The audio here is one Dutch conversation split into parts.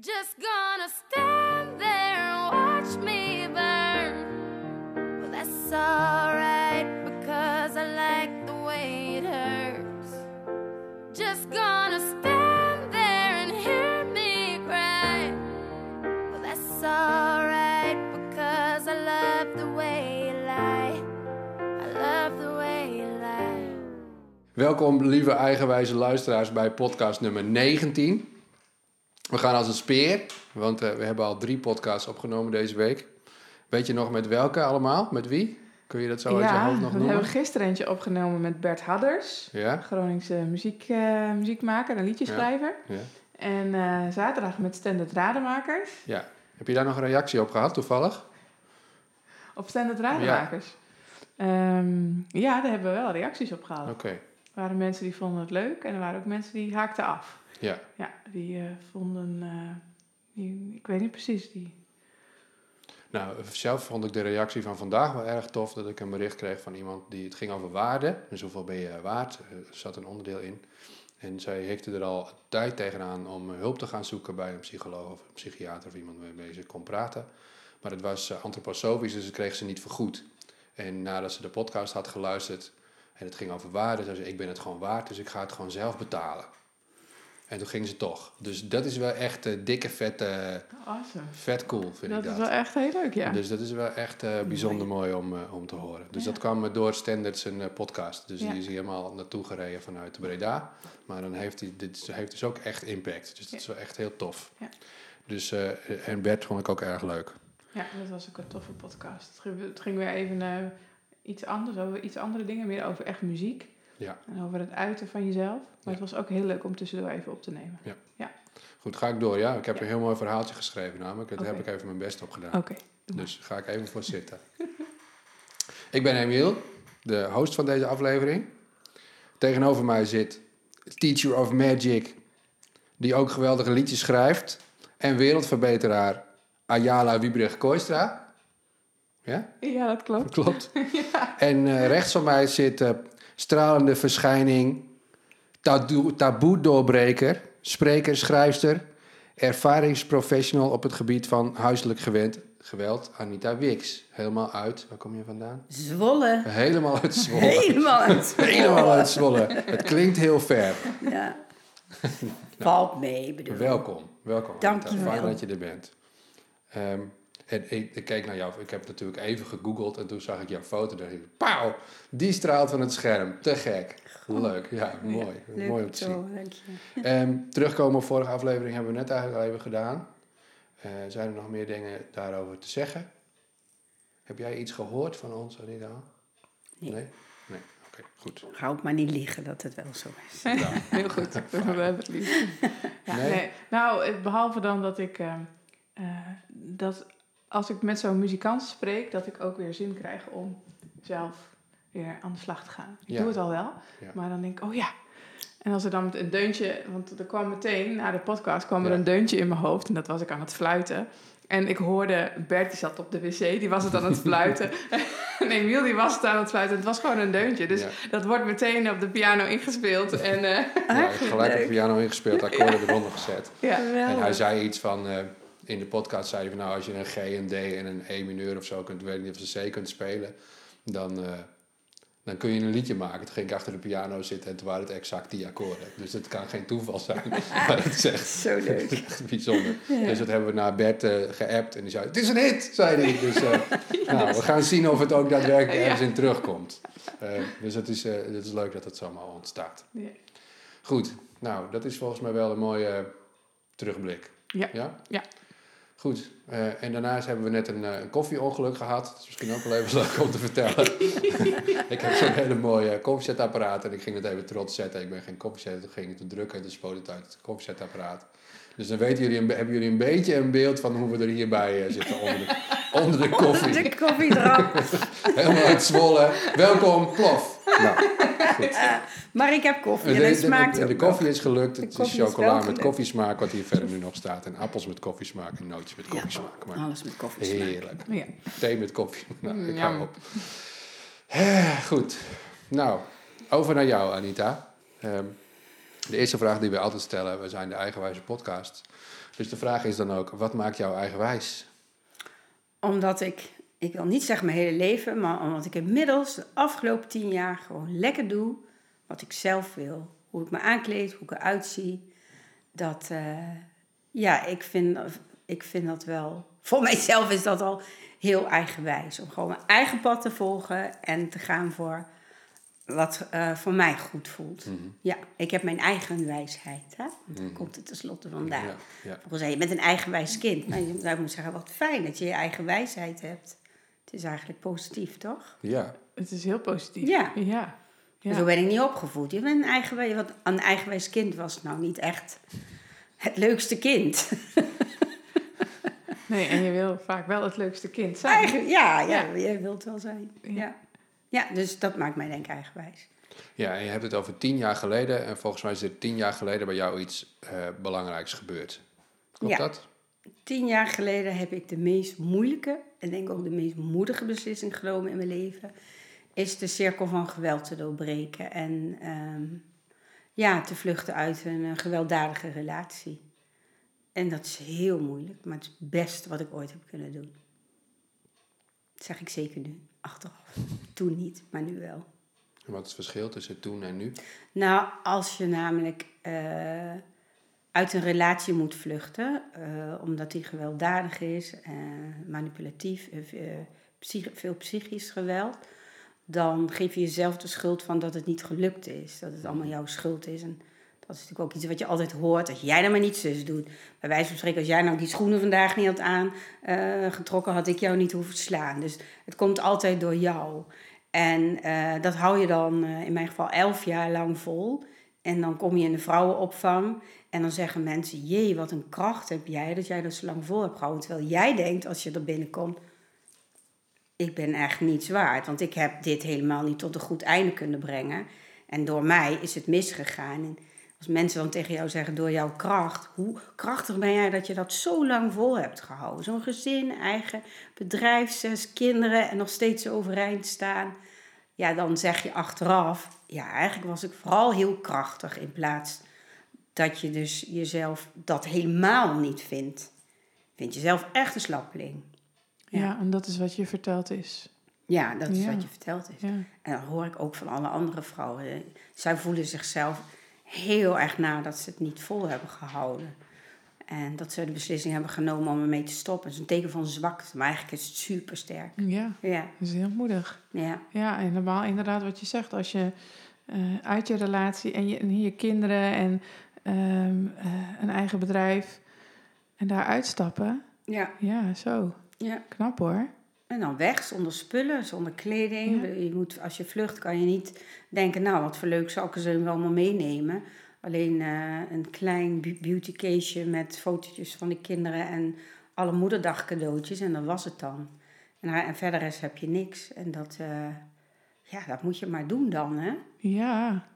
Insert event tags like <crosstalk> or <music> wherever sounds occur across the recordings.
Just gonna stand there and watch me burn. Well, that's alright because I like the way it hurts. Just gonna stand there and hear me cry. Well, that's alright because I love the way you lie. I love the way you lie. Welkom, lieve eigenwijze luisteraars, bij podcast nummer 19. We gaan als een speer, want eh, we hebben al drie podcasts opgenomen deze week. Weet je nog met welke allemaal? Met wie? Kun je dat zo uit je ja, hoofd nog we noemen? hebben gisteren eentje opgenomen met Bert Hadders. Ja? Groningse muziek, eh, muziekmaker en liedjeschrijver. Ja. En eh, zaterdag met Standard Rademakers. ja. Heb je daar nog een reactie op gehad, toevallig? Op Standard Rademakers. Ja. ja, daar hebben we wel reacties op gehad. Oké, Er waren mensen die vonden het leuk en er waren ook mensen die haakten af. Ja. Ja, die eh, vonden... eh, die, ik weet niet precies, die... Nou, zelf vond ik de reactie van vandaag wel erg tof. Dat ik een bericht kreeg van iemand die het ging over waarde. Dus hoeveel ben je waard? Er zat een onderdeel in. En zij hikte er al tijd tegenaan om hulp te gaan zoeken bij een psycholoog of een psychiater of iemand waarmee ze kon praten. Maar het was eh, antroposofisch, dus dat kreeg ze niet vergoed. En nadat ze de podcast had geluisterd en het ging over waarde, zei ze: Ik ben het gewoon waard, dus ik ga het gewoon zelf betalen. En toen ging ze toch. Dus dat is wel echt eh, dikke, vette, Awesome. vet cool, vind Dat ik dat. is wel echt heel leuk, ja. Dus dat is wel echt eh, bijzonder mooi om, eh, om te horen. Dus Ja. dat kwam door Standard zijn eh, podcast. Dus Ja. die is hier helemaal naartoe gereden vanuit Breda. Maar dan heeft hij, dit heeft dus ook echt impact. Dus dat is wel echt heel tof. Ja. Dus, en Bert vond ik ook erg leuk. Ja, dat was ook een toffe podcast. Het ging, weer even eh, iets anders, over iets andere dingen, meer over echt muziek. Ja. En over het uiten van jezelf. Maar Ja. het was ook heel leuk om tussendoor even op te nemen. Goed, ga ik door. Ja, ik heb Ja. een heel mooi verhaaltje geschreven namelijk. Daar heb ik even mijn best op gedaan. Oké. Dus ga ik even voor zitten. <laughs> ik ben Emiel, de host van deze aflevering. Tegenover mij zit Teacher of Magic, die ook geweldige liedjes schrijft. En wereldverbeteraar Ayala Wiebrecht Kooistra. Ja, Ja, dat klopt. klopt. <laughs> En eh, rechts van mij zit eh, stralende verschijning, taboe- taboe-doorbreker, spreker, schrijfster, ervaringsprofessional op het gebied van huiselijk gewend, geweld, Anita Wix. Helemaal uit, waar kom je vandaan? Zwolle. Helemaal uit Zwolle. Helemaal uit <laughs> Zwolle. Helemaal uit Zwolle. Het klinkt heel ver. Ja. <laughs> Valt mee, bedoel. Welkom, welkom. Dank Anita. je wel. Fijn dat je er bent. Ehm, en ik, ik keek naar jou, ik heb natuurlijk even gegoogeld en toen zag ik jouw foto. En dacht ik, pauw, die straalt van het scherm. Te gek. Leuk, ja, mooi. Leuk mooi om te zien. zo, dank je. <laughs> Ehm, terugkomen op vorige aflevering hebben we net eigenlijk al even gedaan. Eh, zijn er nog meer dingen daarover te zeggen? Heb jij iets gehoord van ons, Anita? Nee. Nee? Nee, oké, goed. Houd maar niet liggen dat het wel zo is. Ja. Heel goed. <laughs> We hebben het lief. Ja, Nee? nee. Nou, eh, behalve dan dat ik... eh, eh, dat als ik met zo'n muzikant spreek, dat ik ook weer zin krijg om zelf weer aan de slag te gaan. Ik Ja. doe het al wel, Ja. maar dan denk ik, oh ja. En als er dan een deuntje, want er kwam meteen na de podcast kwam er Ja. een deuntje in mijn hoofd en dat was ik aan het fluiten. En ik hoorde, Bert die zat op de wc, die was het aan het fluiten. <laughs> en Emiel die was het aan het fluiten. Het was gewoon een deuntje. Dus Ja. dat wordt meteen op de piano ingespeeld. En eh, Ja, gelijk op de piano ingespeeld, akkoorden eronder gezet. ja. En hij zei iets van, eh, in de podcast zei hij van, nou als je een G, een D en een E mineur of zo kunt, weet ik niet of ze C kunt spelen, dan, eh, dan kun je een liedje maken. Toen ging ik achter de piano zitten en toen waren het exact die akkoorden. Dus het kan geen toeval zijn, <laughs> maar het <laughs> is echt, Zo leuk. echt bijzonder. Dus dat hebben we naar Bert eh, geappt en die zei, het is een hit, zei hij. Dus eh, <laughs> nou, we gaan zien of het ook daadwerkelijk ergens in terugkomt. Eh, dus het is, het is leuk dat het zo allemaal ontstaat. Ja. Goed, nou, dat is volgens mij wel een mooie terugblik. Ja. Ja? Ja. Goed, eh, en daarnaast hebben we net een, eh, een koffieongeluk gehad. Dat is misschien ook wel even leuk om te vertellen. <laughs> ik heb zo'n hele mooie koffiezetapparaat en ik ging het even trots zetten. Ik ben geen koffiezetter, toen ging ik te drukken en toen spoot het uit het koffiezetapparaat. Dus dan weten jullie, hebben jullie een beetje een beeld van hoe we er hierbij eh, zitten onder de, <laughs> onder de koffie. De koffiedrap. <laughs> Helemaal uit Zwolle. Welkom, plof. Nou, goed. Maar ik heb koffie en het de- smaakt de, de koffie nog. is gelukt. De Het is chocola met koffiesmaak, wat hier verder nu nog staat. En appels met koffiesmaak en nootjes met koffiesmaak. Maar Alles met koffie smaak. heerlijk. Ja. Thee met koffie. <laughs> Nou, ik hou op. Eh, Goed. Nou, over naar jou, Anita. Ehm, de eerste vraag die we altijd stellen, we zijn de eigenwijze podcast. Dus de vraag is dan ook, wat maakt jou eigenwijs? Omdat ik, ik wil niet zeggen mijn hele leven, maar omdat ik inmiddels de afgelopen tien jaar gewoon lekker doe wat ik zelf wil. Hoe ik me aankleed, hoe ik eruit zie. Dat, eh, ja, ik vind, ik vind dat wel, voor <laughs> mijzelf is dat al heel eigenwijs. Om gewoon mijn eigen pad te volgen en te gaan voor wat uh, voor mij goed voelt. Mhm. Ja, ik heb mijn eigen wijsheid. Hè? Daar Mhm. komt het tenslotte vandaan. Ja, ja. Volgens mij, je bent een eigenwijs kind. Maar je zou moeten zeggen, wat fijn dat je je eigen wijsheid hebt. Het is eigenlijk positief, toch? ja. Het is heel positief. Ja. Ja. Ja. Zo ben ik niet opgevoed. Je bent een eigenwijs, want een eigenwijs kind was nou niet echt het leukste kind. <laughs> Nee, en je wil vaak wel het leukste kind zijn. Eigen, ja, ja, Ja. je wilt wel zijn. Ja. ja, dus dat maakt mij denk ik eigenwijs. Ja, en je hebt het over tien jaar geleden. En volgens mij is er tien jaar geleden bij jou iets eh, belangrijks gebeurd. Klopt Ja. dat? Tien jaar geleden heb ik de meest moeilijke en denk ook de meest moedige beslissing genomen in mijn leven. Is de cirkel van geweld te doorbreken en ehm, ja, te vluchten uit een eh, gewelddadige relatie. En dat is heel moeilijk, maar het is het beste wat ik ooit heb kunnen doen. Dat zeg ik zeker nu, achteraf. <laughs> Toen niet, maar nu wel. En wat is het verschil tussen toen en nu? Nou, als je namelijk eh, uit een relatie moet vluchten, eh, omdat die gewelddadig is, eh, manipulatief, eh, psych- veel psychisch geweld, dan geef je jezelf de schuld van dat het niet gelukt is. Dat het allemaal jouw schuld is. En dat is natuurlijk ook iets wat je altijd hoort. Als jij nou maar niet zus doet. Bij wijze van spreken, als jij nou die schoenen vandaag niet had aangetrokken, had ik jou niet hoeven slaan. Dus het komt altijd door jou. En dat hou je dan in mijn geval elf jaar lang vol. En dan kom je in de vrouwenopvang. En dan zeggen mensen, jee, wat een kracht heb jij dat jij dat zo lang vol hebt gehouden. Terwijl jij denkt, als je er binnenkomt, ik ben echt niets waard. Want ik heb dit helemaal niet tot een goed einde kunnen brengen. En door mij is het misgegaan. En als mensen dan tegen jou zeggen, door jouw kracht, hoe krachtig ben jij dat je dat zo lang vol hebt gehouden? Zo'n gezin, eigen bedrijf, zes kinderen en nog steeds overeind staan. Ja, dan zeg je achteraf, ja, eigenlijk was ik vooral heel krachtig in plaats dat je dus jezelf dat helemaal niet vindt. Vind jezelf echt een slappeling. Ja. en dat is wat je verteld is. Ja, dat is Ja. wat je verteld. Ja. En dat hoor ik ook van alle andere vrouwen. Zij voelen zichzelf heel erg na dat ze het niet vol hebben gehouden. En dat ze de beslissing hebben genomen om ermee te stoppen. Dat is een teken van zwakte, maar eigenlijk is het super sterk. ja, Ja, dat is heel moedig. ja, Ja, en normaal inderdaad wat je zegt. Als je eh, uit je relatie en je, en hier je kinderen en ehm, eh, een eigen bedrijf en daar uitstappen. ja, Ja, zo. ja. Knap hoor. En dan weg, zonder spullen, zonder kleding. Ja. Je moet, als je vlucht kan je niet denken, nou wat voor leuk zakken zullen we allemaal meenemen. Alleen eh, een klein bu- beauty caseje met fotootjes van de kinderen en alle moederdag cadeautjes en dat was het dan. En, haar- en verder rest heb je niks. En dat, eh, ja, dat moet je maar doen dan, hè. Ja.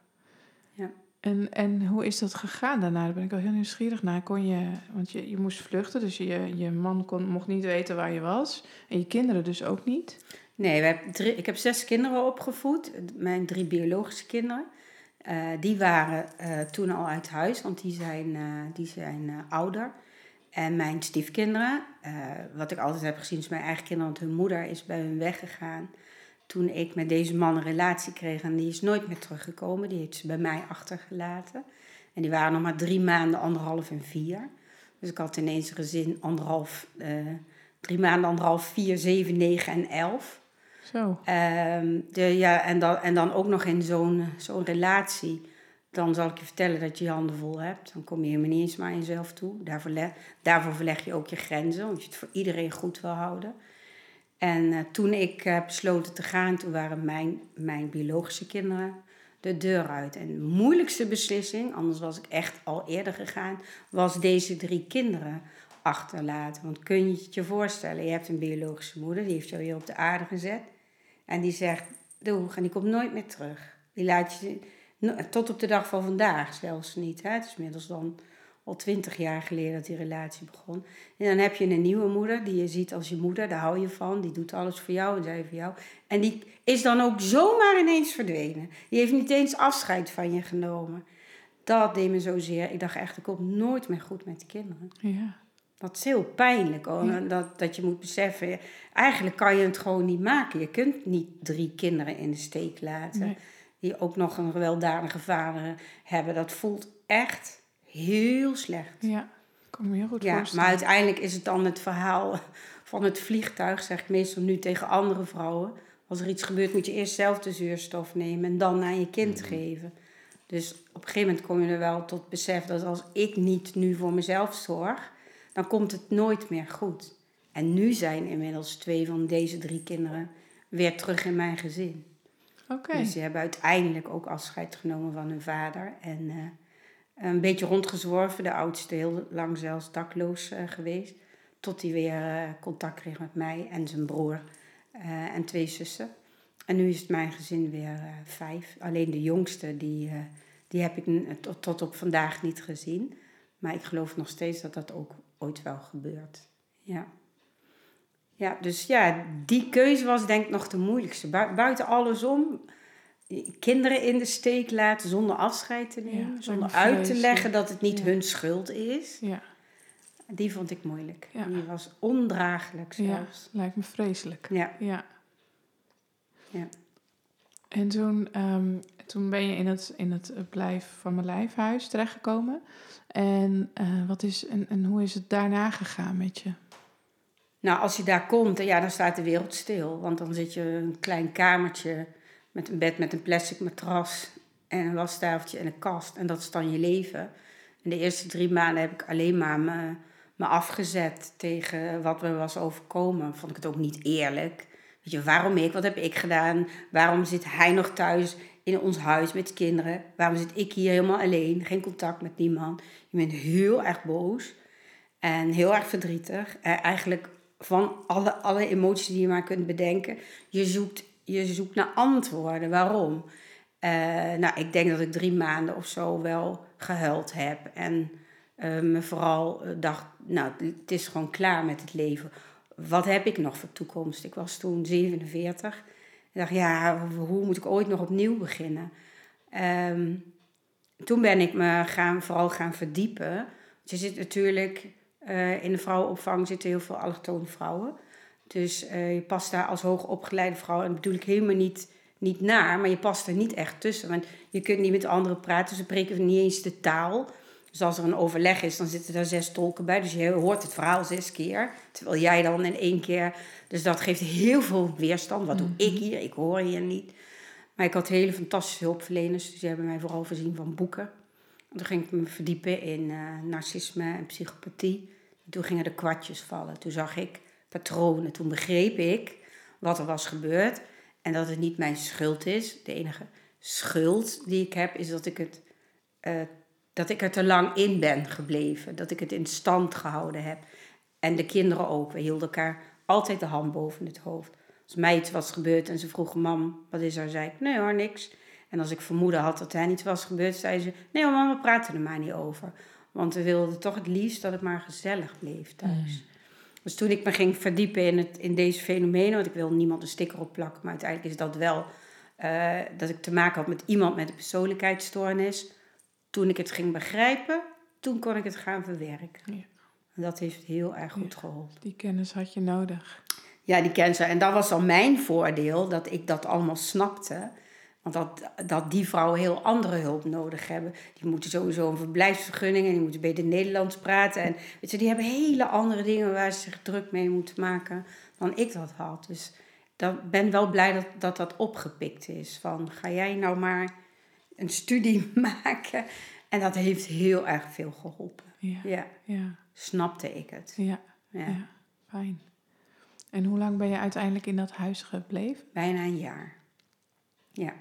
Ja. En, en hoe is dat gegaan daarna? Daar ben ik wel heel nieuwsgierig naar. Kon je, want je, je moest vluchten, dus je, je man kon, mocht niet weten waar je was. En je kinderen dus ook niet. Nee, we hebben drie, ik heb zes kinderen opgevoed. Mijn drie biologische kinderen. Eh, die waren eh, toen al uit huis, want die zijn, eh, die zijn ouder. En mijn stiefkinderen, wat ik altijd heb gezien, is mijn eigen kinderen, want hun moeder is bij hun weggegaan. Toen ik met deze man een relatie kreeg en die is nooit meer teruggekomen. Die heeft ze bij mij achtergelaten. En die waren nog maar drie maanden, anderhalf en vier. Dus ik had ineens een gezin anderhalf, drie maanden, anderhalf, vier, zeven, negen en elf. Zo. Ehm, de, ja, en, dan, en dan ook nog in zo'n zo'n relatie. Dan zal ik je vertellen dat je je handen vol hebt. Dan kom je helemaal niet eens maar aan jezelf toe. Daarvoor, daarvoor verleg je ook je grenzen, omdat je het voor iedereen goed wil houden. En eh, toen ik eh, besloten te gaan, toen waren mijn, mijn biologische kinderen de deur uit. En de moeilijkste beslissing, anders was ik echt al eerder gegaan, was deze drie kinderen achterlaten. Want kun je het je voorstellen, je hebt een biologische moeder, die heeft jou hier op de aarde gezet. En die zegt, doeg, en die komt nooit meer terug. Die laat je, tot op de dag van vandaag zelfs niet. Hè? Het is inmiddels dan al twintig jaar geleden dat die relatie begon. En dan heb je een nieuwe moeder, die je ziet als je moeder, daar hou je van. Die doet alles voor jou en zij voor jou. En die is dan ook zomaar ineens verdwenen. Die heeft niet eens afscheid van je genomen. dat deed me zozeer. Ik dacht echt, ik kom nooit meer goed met de kinderen. Ja. Dat is heel pijnlijk hoor. Dat, dat je moet beseffen, eigenlijk kan je het gewoon niet maken. Je kunt niet drie kinderen in de steek laten. Nee. Die ook nog een gewelddadige vader hebben. Dat voelt echt heel slecht. Ja. Ik kan me heel goed Ja, voorstellen. maar uiteindelijk is het dan het verhaal van het vliegtuig, zeg ik meestal nu tegen andere vrouwen. Als er iets gebeurt, moet je eerst zelf de zuurstof nemen en dan aan je kind geven. Dus op een gegeven moment kom je er wel tot besef dat als ik niet nu voor mezelf zorg, dan komt het nooit meer goed. En nu zijn inmiddels twee van deze drie kinderen weer terug in mijn gezin. Oké. Dus die hebben uiteindelijk ook afscheid genomen van hun vader. En eh, een beetje rondgezworven. De oudste heel lang zelfs dakloos eh, geweest. Tot hij weer eh, contact kreeg met mij en zijn broer en twee zussen. En nu is het mijn gezin weer vijf. Alleen de jongste, die, die heb ik tot op vandaag niet gezien. Maar ik geloof nog steeds dat dat ook ooit wel gebeurt. Ja. Ja, dus ja, die keuze was denk ik nog de moeilijkste. Bui- buiten alles om, kinderen in de steek laten zonder afscheid te nemen. Ja, zonder uit te leggen dat het niet Ja. hun schuld is. Ja. Die vond ik moeilijk. Ja. Die was ondraaglijk ja, zelfs. lijkt me vreselijk. Ja. Ja. En toen, ehm, toen ben je in het, in het blijf van mijn lijfhuis terechtgekomen. En, eh, wat is, en, en hoe is het daarna gegaan met je? Nou, als je daar komt, ja, dan staat de wereld stil. Want dan zit je een klein kamertje met een bed met een plastic matras en een wastafeltje en een kast. En dat is dan je leven. En de eerste drie maanden heb ik alleen maar me, me afgezet tegen wat me was overkomen. Vond ik het ook niet eerlijk. Weet je, waarom ik? Wat heb ik gedaan? Waarom zit hij nog thuis in ons huis met de kinderen? Waarom zit ik hier helemaal alleen? Geen contact met niemand. Je bent heel erg boos. En heel erg verdrietig. Eh, eigenlijk van alle, alle emoties die je maar kunt bedenken. Je zoekt, je zoekt naar antwoorden. Waarom? Eh, nou, ik denk dat ik drie maanden of zo wel gehuild heb. En eh, me vooral dacht, nou, het is gewoon klaar met het leven. Wat heb ik nog voor toekomst? Ik was toen 47. Ik dacht, ja, hoe moet ik ooit nog opnieuw beginnen? Ehm, toen ben ik me gaan, vooral gaan verdiepen. Want je zit natuurlijk eh, in de vrouwenopvang zitten heel veel allochtone vrouwen. Dus eh, je past daar als hoogopgeleide vrouw, en dat bedoel ik helemaal niet, niet naar, maar je past er niet echt tussen. Want je kunt niet met anderen praten, ze spreken niet eens de taal. Dus als er een overleg is, dan zitten daar zes tolken bij. Dus je hoort het verhaal zes keer. Terwijl jij dan in één keer. Dus dat geeft heel veel weerstand. Wat doe ik hier? Ik hoor hier niet. Maar ik had hele fantastische hulpverleners. Dus die hebben mij vooral voorzien van boeken. En toen ging ik me verdiepen in eh, narcisme en psychopathie. En toen gingen de kwartjes vallen. Toen zag ik patronen. Toen begreep ik wat er was gebeurd. En dat het niet mijn schuld is. De enige schuld die ik heb, is dat ik, het, eh, dat ik er te lang in ben gebleven. Dat ik het in stand gehouden heb. En de kinderen ook. We hielden elkaar altijd de hand boven het hoofd. Als mij iets was gebeurd en ze vroegen, mam, wat is er? zei ik, nee hoor, niks. En als ik vermoeden had dat er iets was gebeurd, zei ze, nee hoor, mama, we praten er maar niet over. Want we wilden toch het liefst dat het maar gezellig bleef thuis. Dus toen ik me ging verdiepen in, het, in deze fenomenen, want ik wil niemand een sticker opplakken, maar uiteindelijk is dat wel eh, dat ik te maken had met iemand met een persoonlijkheidsstoornis. Toen ik het ging begrijpen, toen kon ik het gaan verwerken. Ja. En dat heeft heel erg goed geholpen. Die kennis had je nodig. Ja, die cancer. En dat was dan mijn voordeel, dat ik dat allemaal snapte. Want dat, dat die vrouwen heel andere hulp nodig hebben. Die moeten sowieso een verblijfsvergunning en die moeten beter Nederlands praten. En weet je, die hebben hele andere dingen waar ze zich druk mee moeten maken dan ik dat had. Dus ik ben wel blij dat, dat dat opgepikt is. Van ga jij nou maar een studie <laughs> maken. En dat heeft heel erg veel geholpen. Ja. Ja, Ja. snapte ik het. Ja. Ja, ja. Fijn. En hoe lang ben je uiteindelijk in dat huis gebleven? Bijna een jaar. Ja.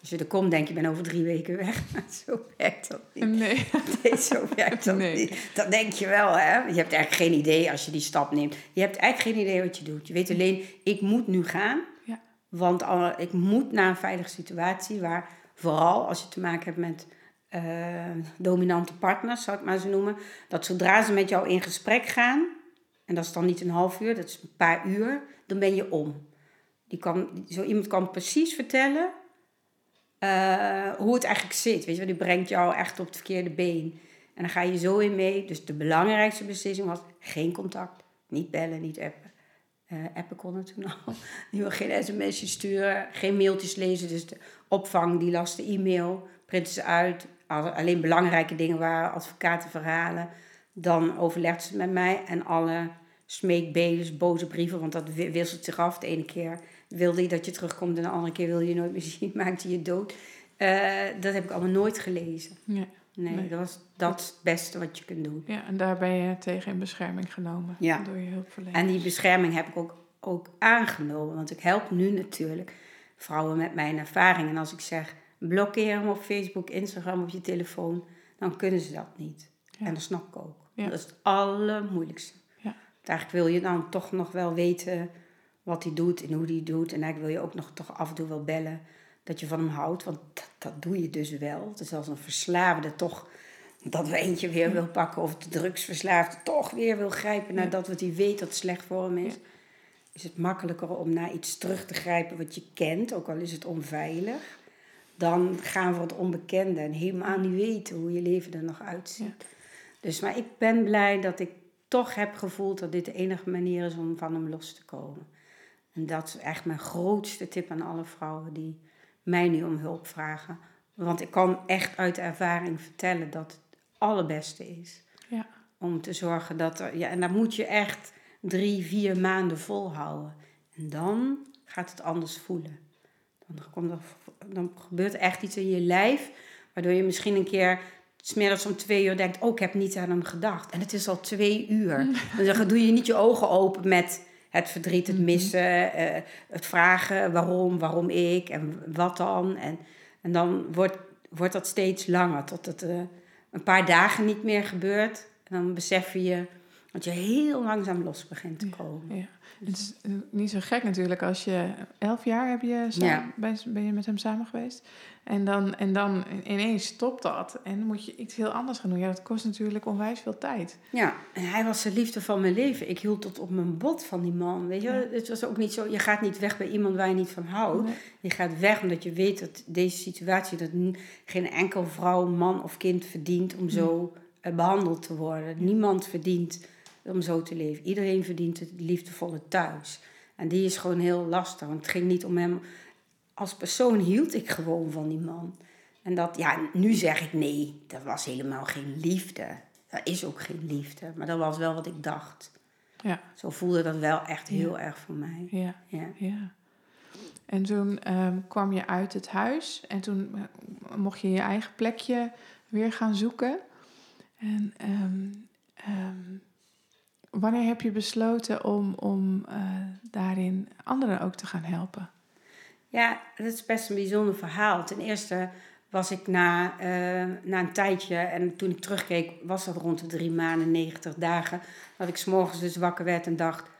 Als je er komt, denk je, ben over drie weken weg. <laughs> Maar zo werkt dat niet. Nee. <laughs> Nee, zo werkt dat Nee. niet. Dat denk je wel, hè. Je hebt eigenlijk geen idee als je die stap neemt. Je hebt eigenlijk geen idee wat je doet. Je weet alleen, ik moet nu gaan. Ja. Want al- ik moet naar een veilige situatie waar vooral als je te maken hebt met eh, dominante partners, zou ik maar zo noemen, dat zodra ze met jou in gesprek gaan, en dat is dan niet een half uur, dat is een paar uur, dan ben je om. Die kan, zo iemand kan precies vertellen eh, hoe het eigenlijk zit. Weet je, die brengt jou echt op het verkeerde been. En dan ga je zo in mee. Dus de belangrijkste beslissing was geen contact. Niet bellen, niet appen. Eh appen konden toen al. <laughs> Je wil geen sms'jes sturen, geen mailtjes lezen. Dus opvang, die las de e-mail, printte ze uit. Alleen belangrijke dingen waren, advocatenverhalen. Dan overlegde ze met mij. En alle smeekbeders, boze brieven, want dat wi- wisselt zich af. De ene keer wilde je dat je terugkomt en de andere keer wil je nooit meer <laughs> zien. Maakte je dood. Eh, dat heb ik allemaal nooit gelezen. Ja. Nee, Nee. dat was dat is het beste wat je kunt doen. ja, en daar ben je tegen in bescherming genomen Ja. door je hulpverlening. En die bescherming heb ik ook, ook aangenomen. Want ik help nu natuurlijk vrouwen met mijn ervaring. En als ik zeg, blokkeer hem op Facebook, Instagram, op je telefoon. Dan kunnen ze dat niet. Ja. En dat snap ik ook. Ja. Dat is het allermoeilijkste. Ja. Want eigenlijk wil je dan toch nog wel weten wat hij doet en hoe hij doet. En eigenlijk wil je ook nog toch af en toe wel bellen dat je van hem houdt. Want dat, dat doe je dus wel. Is als een verslaafde toch dat wijntje weer wil pakken. Of de drugsverslaafde toch weer wil grijpen naar dat wat hij weet dat slecht voor hem is. Is het makkelijker om naar iets terug te grijpen wat je kent, ook al is het onveilig. Dan gaan voor het onbekende en helemaal niet weten hoe je leven er nog uitziet. Dus, maar ik ben blij dat ik toch heb gevoeld dat dit de enige manier is om van hem los te komen. En dat is echt mijn grootste tip aan alle vrouwen die mij nu om hulp vragen. Want ik kan echt uit ervaring vertellen dat het allerbeste is. Ja. Om te zorgen dat er... Ja, en dan moet je echt drie, vier maanden volhouden. En dan gaat het anders voelen. Dan, komt er, dan gebeurt er echt iets in je lijf... waardoor je misschien een keer... Smiddags om twee uur denkt, oh, ik heb niet aan hem gedacht. En het is al twee uur. <laughs> Dan doe je niet je ogen open met het verdriet, het missen, eh, het vragen waarom, waarom ik en wat dan. En, en dan wordt, wordt dat steeds langer, tot het eh, een paar dagen niet meer gebeurt. En dan besef je dat je heel langzaam los begint te komen. Ja. Het is eh, niet zo gek natuurlijk als je elf jaar heb je samen, Ja. ben, je met hem samen geweest. En dan, en dan ineens stopt dat en dan moet je iets heel anders gaan doen. Ja, dat kost natuurlijk onwijs veel tijd. Ja, en hij was de liefde van mijn leven. Ik hield tot op mijn bot van die man. Weet je, Ja. het was ook niet zo. Je gaat niet weg bij iemand waar je niet van houdt. Nee. Je gaat weg omdat je weet dat deze situatie, dat geen enkel vrouw, man of kind verdient om zo eh, behandeld te worden. Niemand verdient om zo te leven. Iedereen verdient het liefdevolle thuis. En die is gewoon heel lastig. Want het ging niet om hem. Als persoon hield ik gewoon van die man. En dat, ja, nu zeg ik nee, dat was helemaal geen liefde. Dat is ook geen liefde. Maar dat was wel wat ik dacht. Ja, Zo voelde dat wel echt heel Ja. erg voor mij. ja, Ja. ja. En toen ehm, kwam je uit het huis en toen eh, mocht je je eigen plekje weer gaan zoeken. En ehm, wanneer heb je besloten om, om eh, daarin anderen ook te gaan helpen? Ja, dat is best een bijzonder verhaal. Ten eerste was ik na, eh, na een tijdje, en toen ik terugkeek, was dat rond de drie maanden, 90 dagen, dat ik s'morgens dus wakker werd en dacht,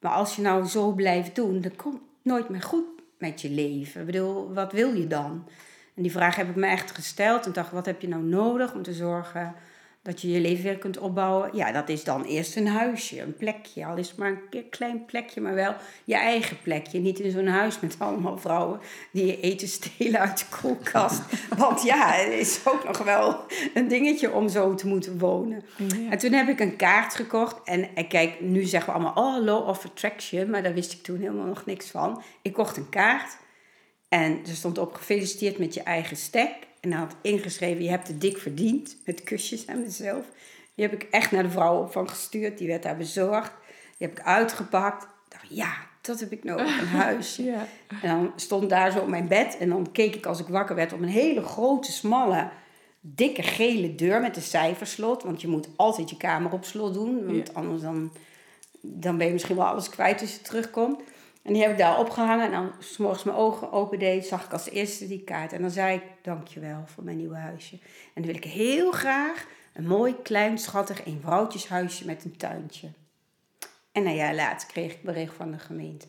maar als je nou zo blijft doen, dan komt nooit meer goed met je leven. Ik bedoel, wat wil je dan? En die vraag heb ik me echt gesteld en dacht, wat heb je nou nodig om te zorgen dat je je leven weer kunt opbouwen? Ja, dat is dan eerst een huisje, een plekje, al is het maar een klein plekje, maar wel je eigen plekje. Niet in zo'n huis met allemaal vrouwen die je eten stelen uit de koelkast. <laughs> Want ja, het is ook nog wel een dingetje om zo te moeten wonen. Ja. En toen heb ik een kaart gekocht. En, en kijk, nu zeggen we allemaal, oh, law of attraction. Maar daar wist ik toen helemaal nog niks van. Ik kocht een kaart. En er stond op, gefeliciteerd met je eigen stek. En dan had ingeschreven, je hebt het dik verdiend. Met kusjes aan mezelf. Die heb ik echt naar de vrouwenopvang gestuurd. Die werd daar bezorgd. Die heb ik uitgepakt. Ik dacht, ja, dat heb ik nodig, een <laughs> huisje. Ja. En dan stond daar zo op mijn bed. En dan keek ik als ik wakker werd op een hele grote, smalle, dikke gele deur met een cijferslot. Want je moet altijd je kamer op slot doen. Want Ja. anders dan, dan ben je misschien wel alles kwijt als je terugkomt. En die heb ik daar opgehangen. En dan, s morgens mijn ogen open deed, zag ik als eerste die kaart. En dan zei ik, dankjewel voor mijn nieuwe huisje. En dan wil ik heel graag een mooi, klein, schattig, eenvrouwtjeshuisje met een tuintje. En een jaar later kreeg ik bericht van de gemeente.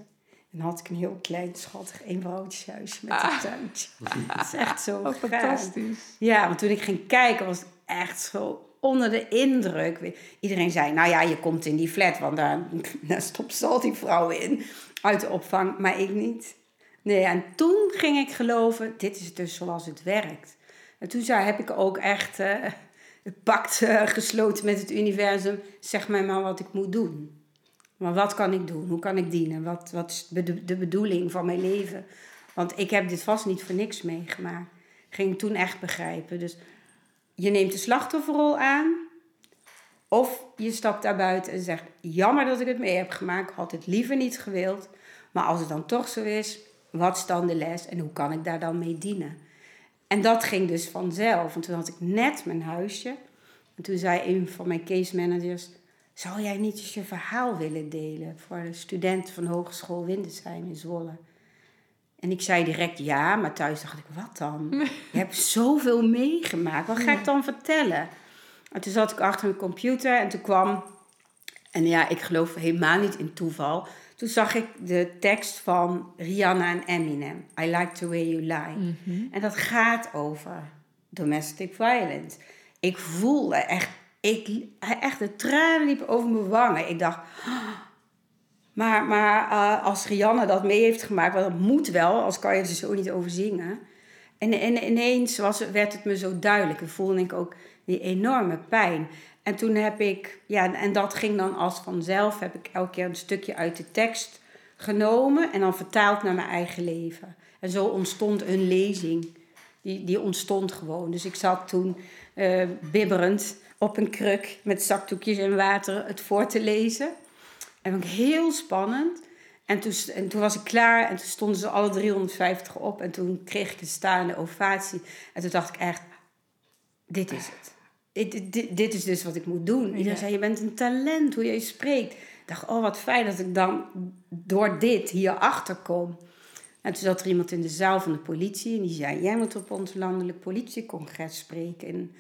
En had ik een heel klein, schattig, eenvrouwtjeshuisje met een tuintje. <laughs> Dat is echt zo Oh, fantastisch. Ja, want toen ik ging kijken was het echt zo onder de indruk. Iedereen zei, nou ja, je komt in die flat, want daar, <laughs> daar stopt ze al die vrouwen in uit de opvang. Maar ik niet. Nee, en toen ging ik geloven, dit is dus zoals het werkt. En toen zei, heb ik ook echt eh, het pact eh, gesloten met het universum. Zeg mij maar wat ik moet doen. Maar wat kan ik doen? Hoe kan ik dienen? Wat, wat is de, de bedoeling van mijn leven? Want ik heb dit vast niet voor niks meegemaakt. Ging toen echt begrijpen. Dus je neemt de slachtofferrol aan. Of je stapt daar buiten en zegt: Jammer dat ik het mee heb gemaakt. Had het liever niet gewild. Maar als het dan toch zo is, wat is dan de les en hoe kan ik daar dan mee dienen? En dat ging dus vanzelf. Want toen had ik net mijn huisje. En toen zei een van mijn case managers: Zou jij niet eens je verhaal willen delen voor de studenten van Hogeschool Windesheim in Zwolle? En ik zei direct ja, maar thuis dacht ik: Wat dan? <laughs> Je hebt zoveel meegemaakt. Wat ga ik dan vertellen? En toen zat ik achter mijn computer en toen kwam. En ja, ik geloof helemaal niet in toeval. Toen zag ik de tekst van Rihanna en Eminem. I like the way you lie. En dat gaat over domestic violence. Ik voelde echt, ik, echt de tranen liepen over mijn wangen. Ik dacht, maar, maar uh, als Rihanna dat mee heeft gemaakt, want dat moet wel, als kan je er zo niet over zingen. En, en ineens was, werd het me zo duidelijk. En voelde ik ook die enorme pijn. En toen heb ik, ja, en dat ging dan als vanzelf, heb ik elke keer een stukje uit de tekst genomen en dan vertaald naar mijn eigen leven. En zo ontstond een lezing. Die, die ontstond gewoon. Dus ik zat toen uh, bibberend op een kruk met zakdoekjes en water het voor te lezen. En vond ik heel spannend. En toen, en toen was ik klaar en toen stonden ze alle 350 op. En toen kreeg ik een staande ovatie. En toen dacht ik echt, dit is het dit, dit, dit is dus wat ik moet doen. En ja. zei, je bent een talent, hoe je spreekt. Ik dacht, oh wat fijn dat ik dan door dit hierachter kom. En toen zat er iemand in de zaal van de politie en die zei, jij moet op ons landelijk politiecongres spreken. In,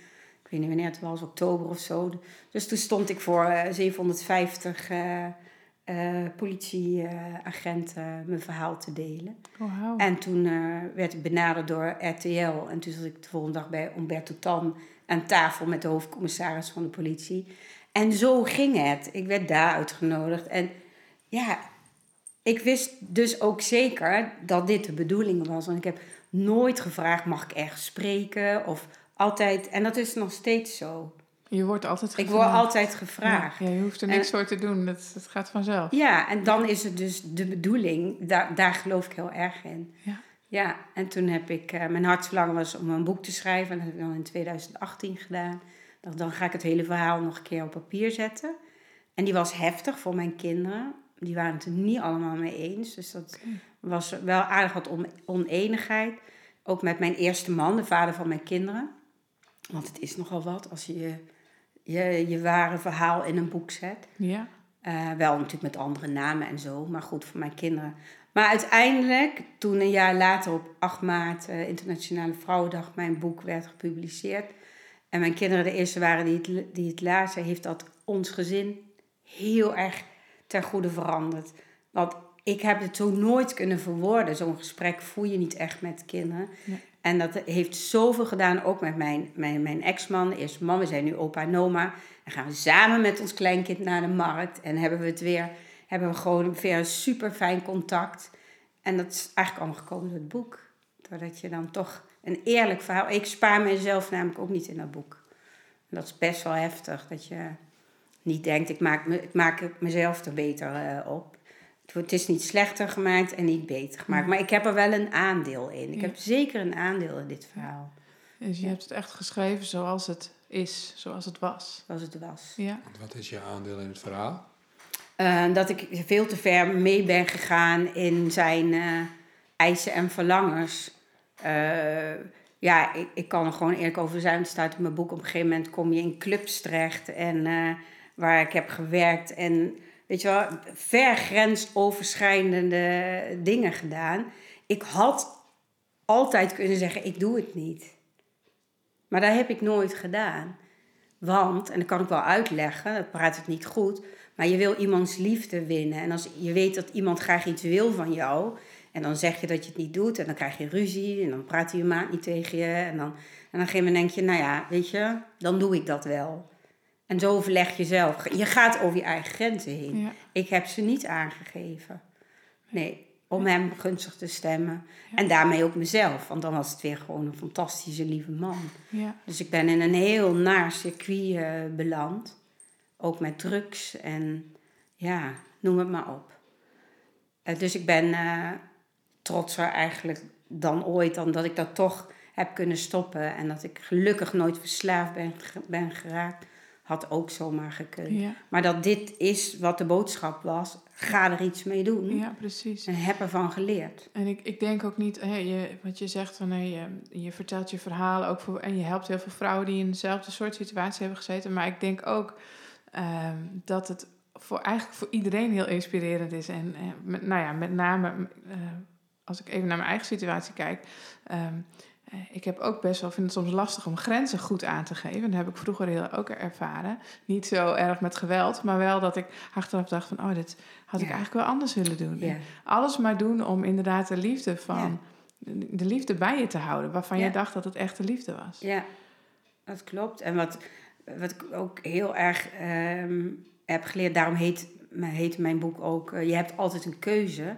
ik weet niet wanneer het was, oktober of zo. Dus toen stond ik voor uh, 750 uh, uh, politieagenten mijn verhaal te delen. Oh, wow. En toen werd ik benaderd door RTL. En toen zat ik de volgende dag bij Umberto Tan aan tafel met de hoofdcommissaris van de politie. En zo ging het. Ik werd daar uitgenodigd. En ja, ik wist dus ook zeker dat dit de bedoeling was. Want ik heb nooit gevraagd, mag ik ergens spreken? Of altijd, en dat is nog steeds zo. Je wordt altijd gevraagd. Ik word altijd gevraagd. Ja, je hoeft er niks en, voor te doen, dat, dat gaat vanzelf. Ja, en dan is het dus de bedoeling, daar, daar geloof ik heel erg in. Ja. Ja, en toen heb ik, uh, mijn hartverlangen was om een boek te schrijven. En dat heb ik dan in 2018 gedaan. dacht, dan ga ik het hele verhaal nog een keer op papier zetten. En die was heftig voor mijn kinderen. Die waren het er niet allemaal mee eens. Dus dat okay. was wel aardig wat on oneenigheid. Ook met mijn eerste man, de vader van mijn kinderen. Want het is nogal wat als je je, je ware verhaal in een boek zet. Ja. Uh, wel natuurlijk met andere namen en zo. Maar goed, voor mijn kinderen maar uiteindelijk, toen een jaar later op 8 maart, uh, Internationale Vrouwendag, mijn boek werd gepubliceerd. En mijn kinderen de eerste waren die het, die het lazen, heeft dat ons gezin heel erg ter goede veranderd. Want ik heb het zo nooit kunnen verwoorden. Zo'n gesprek voel je niet echt met kinderen. En dat heeft zoveel gedaan, ook met mijn, mijn, mijn ex-man. Eerst man, we zijn nu opa en oma. En gaan we samen met ons kleinkind naar de markt. En hebben we het weer hebben we gewoon weer een super fijn contact. En dat is eigenlijk allemaal gekomen door het boek. Doordat je dan toch een eerlijk verhaal. Ik spaar mezelf namelijk ook niet in dat boek. Dat is best wel heftig. Dat je niet denkt, ik maak, me, ik maak mezelf er beter uh, op. Het is niet slechter gemaakt en niet beter gemaakt. Maar ik heb er wel een aandeel in. Ik Ja. heb zeker een aandeel in dit verhaal. Dus je hebt het echt geschreven zoals het is, zoals het was. Zoals het was. Ja. Wat is je aandeel in het verhaal? Uh, dat ik veel te ver mee ben gegaan in zijn uh, eisen en verlangens. Uh, ja, ik, ik kan er gewoon eerlijk over zijn. Het staat in mijn boek. Op een gegeven moment kom je in clubs terecht. En waar ik heb gewerkt. En weet je wel, ver grensoverschrijdende dingen gedaan. Ik had altijd kunnen zeggen, ik doe het niet. Maar dat heb ik nooit gedaan. Want, en dat kan ik wel uitleggen, dat praat het niet goed... Maar je wil iemands liefde winnen. En als je weet dat iemand graag iets wil van jou. En dan zeg je dat je het niet doet. En dan krijg je ruzie. En dan praat je maat niet tegen je. En dan, en op een gegeven moment denk je, nou ja, weet je, dan doe ik dat wel. En zo overleg je zelf. Je gaat over je eigen grenzen heen. Ja. Ik heb ze niet aangegeven. Nee. om hem gunstig te stemmen. Ja. En daarmee ook mezelf, want dan was het weer gewoon een fantastische, lieve man. Ja. Dus ik ben in een heel naar circuit eh, beland. Ook met drugs en ja, noem het maar op. Eh, dus ik ben eh, trotser eigenlijk dan ooit, dan dat ik dat toch heb kunnen stoppen. En dat ik gelukkig nooit verslaafd ben, ben geraakt. Had ook zomaar gekund. Ja. Maar dat dit is wat de boodschap was. Ga er iets mee doen. ja, precies. En heb ervan geleerd. En ik, ik denk ook niet, hè, je, wat je zegt van je, je vertelt je verhalen ook voor, en je helpt heel veel vrouwen die in dezelfde soort situatie hebben gezeten. Maar ik denk ook ehm, dat het voor, eigenlijk voor iedereen heel inspirerend is. En eh, met, nou ja, met name eh, als ik even naar mijn eigen situatie kijk. ehm, eh, ik heb ook best wel, vind het soms lastig om grenzen goed aan te geven. Dat heb ik vroeger heel ook ervaren. Niet zo erg met geweld, maar wel dat ik achteraf dacht van, oh, dit had ik Ja. eigenlijk wel anders willen doen. Ja. Alles maar doen om inderdaad de liefde van Ja. de liefde bij je te houden, waarvan je dacht dat het echte liefde was. Ja, dat klopt. En wat, wat ik ook heel erg ehm, heb geleerd, daarom heet, heet mijn boek ook, eh, je hebt altijd een keuze.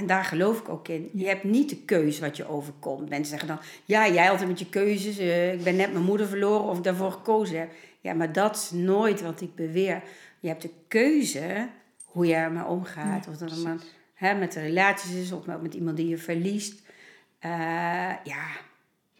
En daar geloof ik ook in. Je hebt niet de keuze wat je overkomt. Mensen zeggen dan, ja, jij altijd met je keuzes. eh, ik ben net mijn moeder verloren of ik daarvoor gekozen heb. Ja, maar dat is nooit wat ik beweer. Je hebt de keuze hoe je ermee omgaat. Ja, of dat dan hè, met de relaties is of met, iemand die je verliest. Eh, ja,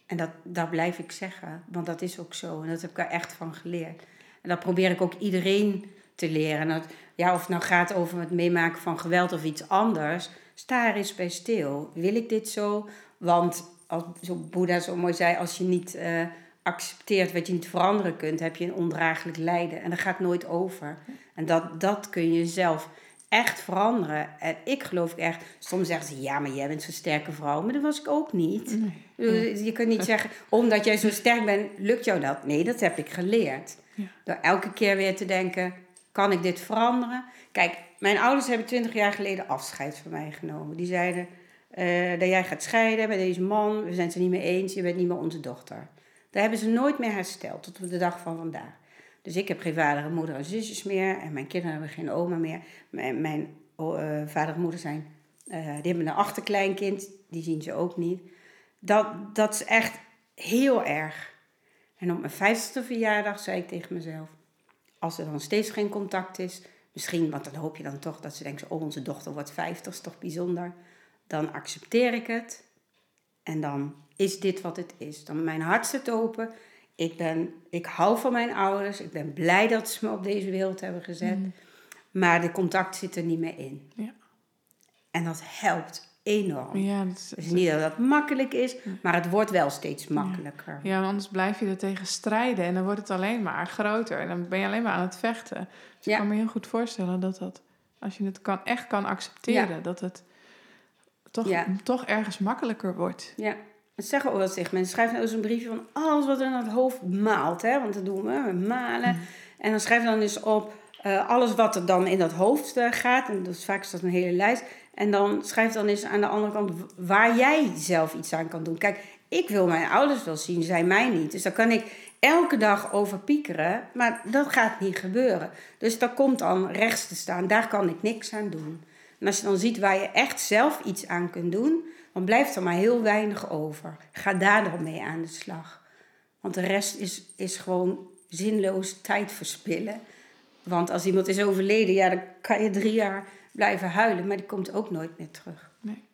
en dat, dat blijf ik zeggen, want dat is ook zo. En dat heb ik er echt van geleerd. En dat probeer ik ook iedereen te leren. En dat, ja, of het nou gaat over het meemaken van geweld of iets anders, sta er eens bij stil. Wil ik dit zo? Want, als zo Boeddha zo mooi zei, als je niet eh, accepteert wat je niet veranderen kunt, heb je een ondraaglijk lijden. En dat gaat nooit over. En dat, dat kun je zelf echt veranderen. En ik geloof echt, soms zeggen ze, ja, maar jij bent zo'n sterke vrouw. Maar dat was ik ook niet. Nee. Je kunt niet zeggen, omdat jij zo sterk bent, lukt jou dat. Nee, dat heb ik geleerd. Ja. Door elke keer weer te denken, kan ik dit veranderen? Kijk, mijn ouders hebben twintig jaar geleden afscheid van mij genomen. Die zeiden, eh, dat jij gaat scheiden met deze man, we zijn het er niet mee eens, je bent niet meer onze dochter. Daar hebben ze nooit meer hersteld, tot de dag van vandaag. Dus ik heb geen vader moeder en zusjes meer. En mijn kinderen hebben geen oma meer. Mijn, mijn eh, vader en moeder zijn... eh, die hebben een achterkleinkind. Die zien ze ook niet. Dat, dat is echt heel erg. En op mijn vijftigste verjaardag zei ik tegen mezelf... Als er dan steeds geen contact is... Misschien, want dan hoop je dan toch dat ze denken... Oh, onze dochter wordt vijftig, is toch bijzonder. Dan accepteer ik het. En dan is dit wat het is. Dan mijn hart zit open. Ik, ben, ik hou van mijn ouders. Ik ben blij dat ze me op deze wereld hebben gezet. Maar de contact zit er niet meer in. Ja. En dat helpt enorm. Ja, dat is- Het is niet dat dat makkelijk is, maar het wordt wel steeds makkelijker. ja, anders blijf je er tegen strijden en dan wordt het alleen maar groter. En dan ben je alleen maar aan het vechten. Dus Ja. ik kan me heel goed voorstellen dat dat, als je het kan, echt kan accepteren, dat het toch, toch ergens makkelijker wordt. Ja. Dat zeggen ook wel tegen mensen. Schrijf nou eens een briefje van alles wat er in het hoofd maalt. Hè? Want dat doen we, we malen. En dan schrijf dan eens op eh, alles wat er dan in dat hoofd eh, gaat. En dat is vaak is dat een hele lijst. En dan schrijf dan eens aan de andere kant waar jij zelf iets aan kan doen. Kijk, ik wil mijn ouders wel zien, zij mij niet. Dus daar kan ik elke dag over piekeren. Maar dat gaat niet gebeuren. Dus dat komt dan rechts te staan. Daar kan ik niks aan doen. En als je dan ziet waar je echt zelf iets aan kunt doen, dan blijft er maar heel weinig over. Ga daar dan mee aan de slag. Want de rest is, is gewoon zinloos tijd verspillen. Want als iemand is overleden, ja, dan kan je drie jaar blijven huilen, maar die komt ook nooit meer terug. Nee.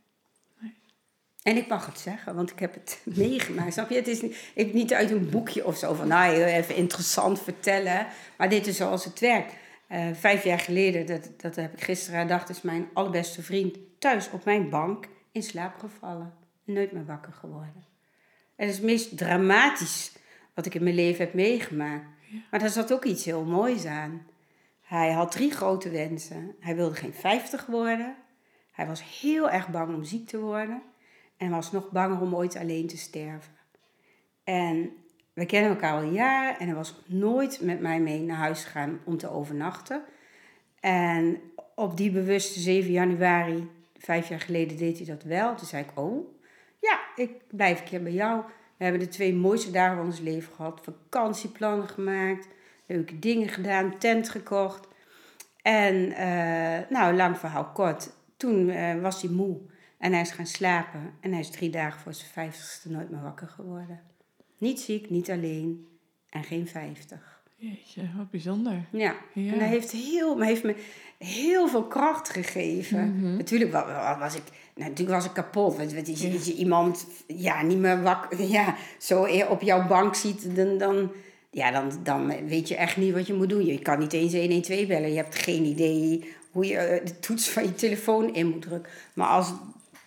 En ik mag het zeggen, want ik heb het <laughs> meegemaakt. Snap je? Het is niet, ik niet uit een boekje of zo van, nou, even interessant vertellen. Maar dit is zoals het werkt. Eh, vijf jaar geleden, dat, dat heb ik gisteren herdacht, is mijn allerbeste vriend thuis op mijn bank in slaap gevallen. Nooit meer wakker geworden. Het is het meest dramatisch wat ik in mijn leven heb meegemaakt. Maar daar zat ook iets heel moois aan. Hij had drie grote wensen. Hij wilde geen 50 worden. Hij was heel erg bang om ziek te worden. En was nog banger om ooit alleen te sterven. En we kennen elkaar al jaren. En hij was nooit met mij mee naar huis gegaan om te overnachten. En op die bewuste 7 januari, vijf jaar geleden, deed hij dat wel. Toen zei ik, oh, ja, ik blijf een keer bij jou. We hebben de twee mooiste dagen van ons leven gehad. Vakantieplannen gemaakt, leuke dingen gedaan, tent gekocht. En, eh, nou, lang verhaal kort. toen eh, was hij moe. En hij is gaan slapen. En hij is drie dagen voor zijn vijftigste nooit meer wakker geworden. Niet ziek, niet alleen. En geen vijftig. Jeetje, wat bijzonder. Ja. Ja. En dat heeft, heel, heeft me heel veel kracht gegeven. Mhm. Natuurlijk wa- wa- was ik, nou, natuurlijk was ik kapot. Want want als je, als je iemand ja, niet meer wakker, ja, zo e- op jouw bank ziet, dan, dan, ja, dan, dan weet je echt niet wat je moet doen. Je kan niet eens 112 bellen. Je hebt geen idee hoe je eh, de toets van je telefoon in moet drukken. Maar als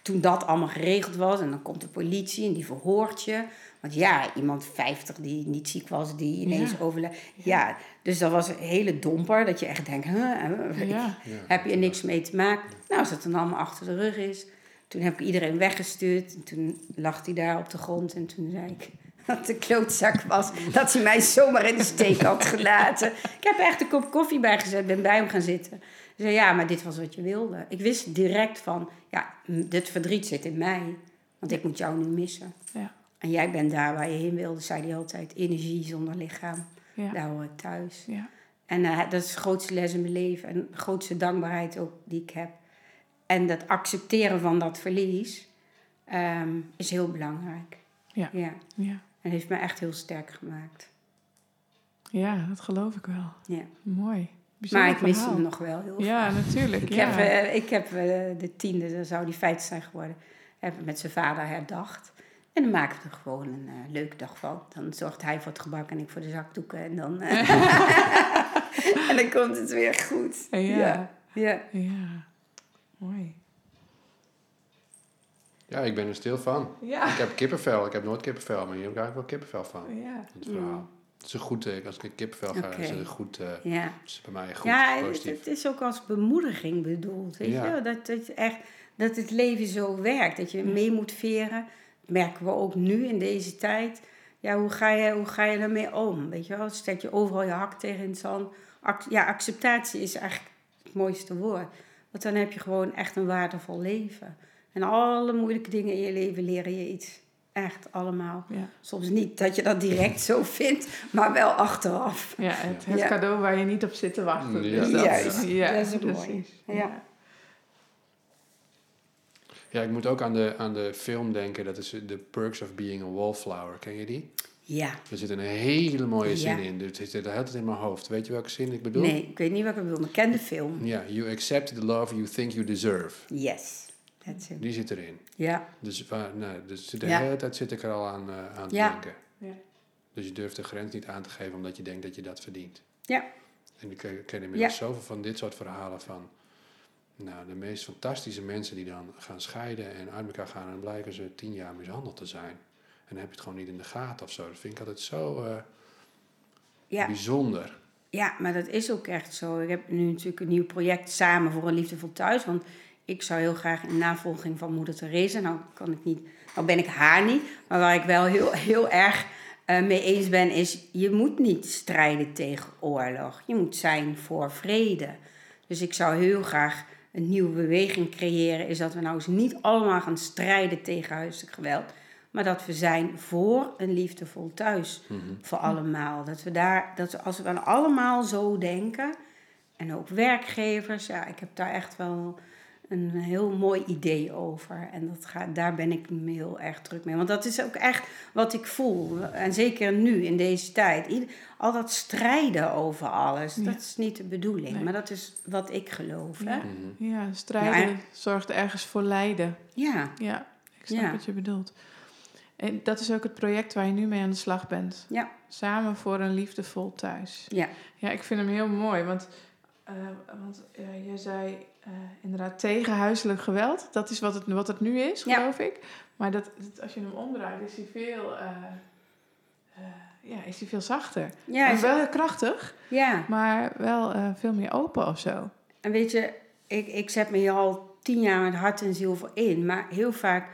toen dat allemaal geregeld was en dan komt de politie en die verhoort je. Want ja, iemand 50 die niet ziek was, die ineens Ja. overlijdt. Ja, dus dat was een hele domper. Dat je echt denkt, huh, Ja. heb je er niks mee te maken? Nou, als het dan allemaal achter de rug is. Toen heb ik iedereen weggestuurd. En toen lag hij daar op de grond. En toen zei ik dat de klootzak was. Dat hij mij zomaar in de steek had gelaten. Ik heb er echt een kop koffie bij gezet. Ben bij hem gaan zitten. Hij zei, ja, maar dit was wat je wilde. Ik wist direct van, ja, dit verdriet zit in mij. Want ik moet jou nu missen. Ja. En jij bent daar waar je heen wilde, zei hij altijd. Energie zonder lichaam. Ja. Daar hoor ik thuis. Ja. En eh, dat is de grootste les in mijn leven. En de grootste dankbaarheid ook die ik heb. En dat accepteren van dat verlies ehm, is heel belangrijk. Ja. ja. En heeft me echt heel sterk gemaakt. ja, dat geloof ik wel. Ja. Mooi. Bijzonder Maar ik mis hem nog wel heel Ja, natuurlijk. Ik ja. heb, eh, ik heb eh, de tiende, dan zou die vijftig zijn geworden, heb ik met zijn vader herdacht. En dan maken we er gewoon een eh, leuke dag van. Dan zorgt hij voor het gebak en ik voor de zakdoeken. En dan, <laughs> <laughs> en dan komt het weer goed. Ja. ja. ja. Ja. Mooi. Ja, ik ben er stil van. Ja. Ik heb kippenvel. Ik heb nooit kippenvel, maar hier heb ik eigenlijk wel kippenvel van. Ja. Het verhaal. Het is een goed, eh, als ik kippenvel ga, is het een goed, ja. is bij mij goed, Ja, het, positief. het is ook als bemoediging bedoeld. Weet Ja. je? Dat, dat, echt, dat het leven zo werkt. Dat je mee moet veren. Dat merken we ook nu in deze tijd. Ja, hoe ga je, hoe ga je daarmee om? Weet je wel? Stel je overal je hak tegen in het zand. Ja, acceptatie is eigenlijk het mooiste woord. Want dan heb je gewoon echt een waardevol leven. En alle moeilijke dingen in je leven leren je iets. Echt allemaal. Ja. Soms niet dat je dat direct zo vindt, maar wel achteraf. Ja, het, het Ja. cadeau waar je niet op zit te wachten. Ja. Dus dat, Juist, ja, dat is het precies. mooie. Ja. Ja. Ja, ik moet ook aan de, aan de film denken. Dat is The Perks of Being a Wallflower. Ken je die? Ja. Er zit een hele mooie zin Ja. in. Het zit de hele tijd in mijn hoofd. Weet je welke zin ik bedoel? Nee, ik weet niet wat ik bedoel, maar ik ken de film. Ja, you accept the love you think you deserve. Yes, Die zit erin. Ja, Dus, waar, nou, dus de Ja. hele tijd zit ik er al aan, eh, aan te Ja. denken. Ja. Dus je durft de grens niet aan te geven omdat je denkt dat je dat verdient. ja, En ik eh, ken inmiddels Ja. zoveel van dit soort verhalen van... Nou, de meest fantastische mensen die dan gaan scheiden en uit elkaar gaan... en dan blijken ze tien jaar mishandeld te zijn. En dan heb je het gewoon niet in de gaten of zo. Dat vind ik altijd zo eh, ja. bijzonder. ja, maar dat is ook echt zo. Ik heb nu natuurlijk een nieuw project samen voor een liefdevol thuis. Want ik zou heel graag in navolging van moeder Therese... Nou, kan ik niet, nou ben ik haar niet. Maar waar ik wel heel, heel erg eh, mee eens ben is... je moet niet strijden tegen oorlog. Je moet zijn voor vrede. Dus ik zou heel graag een nieuwe beweging creëren... is dat we nou eens niet allemaal gaan strijden tegen huiselijk geweld... maar dat we zijn voor een liefdevol thuis voor allemaal. Dat we daar, dat we, als we dan allemaal zo denken, en ook werkgevers, ja, ik heb daar echt wel een heel mooi idee over. En dat gaat, daar ben ik heel erg druk mee. Want dat is ook echt wat ik voel. En zeker nu, in deze tijd. Ieder- Al dat strijden over alles, Ja. dat is niet de bedoeling. Nee. Maar dat is wat ik geloof. Hè? Ja. Mhm. Ja, strijden Ja, en- zorgt ergens voor lijden. Ja, Ja, ik snap Ja. wat je bedoelt. En dat is ook het project waar je nu mee aan de slag bent. ja, Samen voor een liefdevol thuis. ja. Ja, ik vind hem heel mooi, want, eh want jij zei eh, inderdaad tegen huiselijk geweld. Dat is wat het, wat het nu is, Ja. geloof ik. Maar dat, dat- als je hem omdraait, is hij veel, eh, eh, ja, is hij veel zachter. Ja, en wel heel krachtig, ja. maar wel veel meer open of zo. En weet je, ik, ik zet me hier al tien jaar met hart en ziel voor in. Maar heel vaak,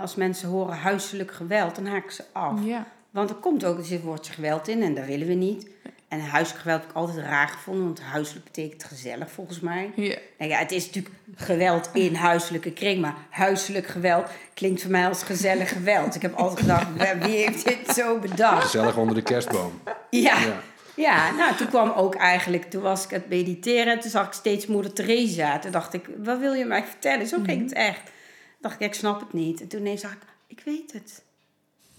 als mensen horen huiselijk geweld, dan haken ze af. Ja, Want er komt ook, er zit woordje geweld in en dat willen we niet. En huiselijk geweld heb ik altijd raar gevonden, want huiselijk betekent gezellig volgens mij. ja, Nou ja, het is natuurlijk geweld in huiselijke kring, maar huiselijk geweld klinkt voor mij als gezellig geweld. Ik heb altijd gedacht, wie heeft dit zo bedacht? Gezellig onder de kerstboom. Ja, Ja. Ja, nou, toen kwam ook eigenlijk, toen was ik aan het mediteren en toen zag ik steeds moeder Teresa. Toen dacht ik, wat wil je mij vertellen? Zo ging het echt. Toen dacht ik, ik snap het niet. En toen ineens zag ik, ik weet het.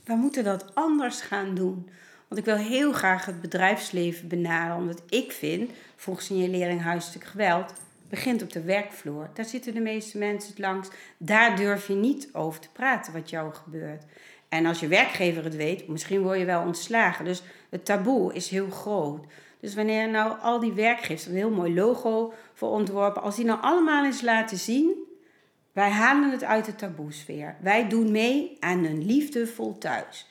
We moeten dat anders gaan doen. Want ik wil heel graag het bedrijfsleven benaderen, omdat ik vind, volgens signalering huiselijk geweld, begint op de werkvloer. Daar zitten de meeste mensen langs. Daar durf je niet over te praten wat jou gebeurt. En als je werkgever het weet, misschien word je wel ontslagen. Dus het taboe is heel groot. Dus wanneer nou al die werkgevers, een heel mooi logo voor ontworpen, als die nou allemaal eens laten zien, wij halen het uit de taboesfeer. Wij doen mee aan een liefdevol thuis.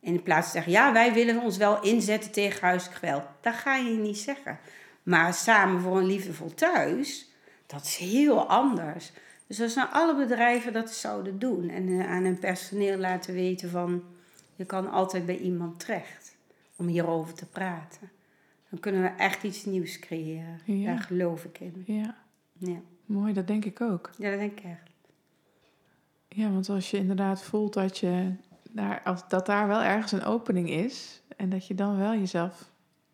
In plaats van zeggen, ja, wij willen ons wel inzetten tegen huiselijk geweld. Dat ga je niet zeggen. Maar samen voor een liefdevol thuis, dat is heel anders. Dus als nou alle bedrijven dat zouden doen en uh, aan hun personeel laten weten van, je kan altijd bij iemand terecht om hierover te praten. Dan kunnen we echt iets nieuws creëren. Ja. Daar geloof ik in. Ja, Ja, mooi, dat denk ik ook. ja dat denk ik echt. Ja, want als je inderdaad voelt dat, je daar, als, dat daar wel ergens een opening is en dat je dan wel jezelf.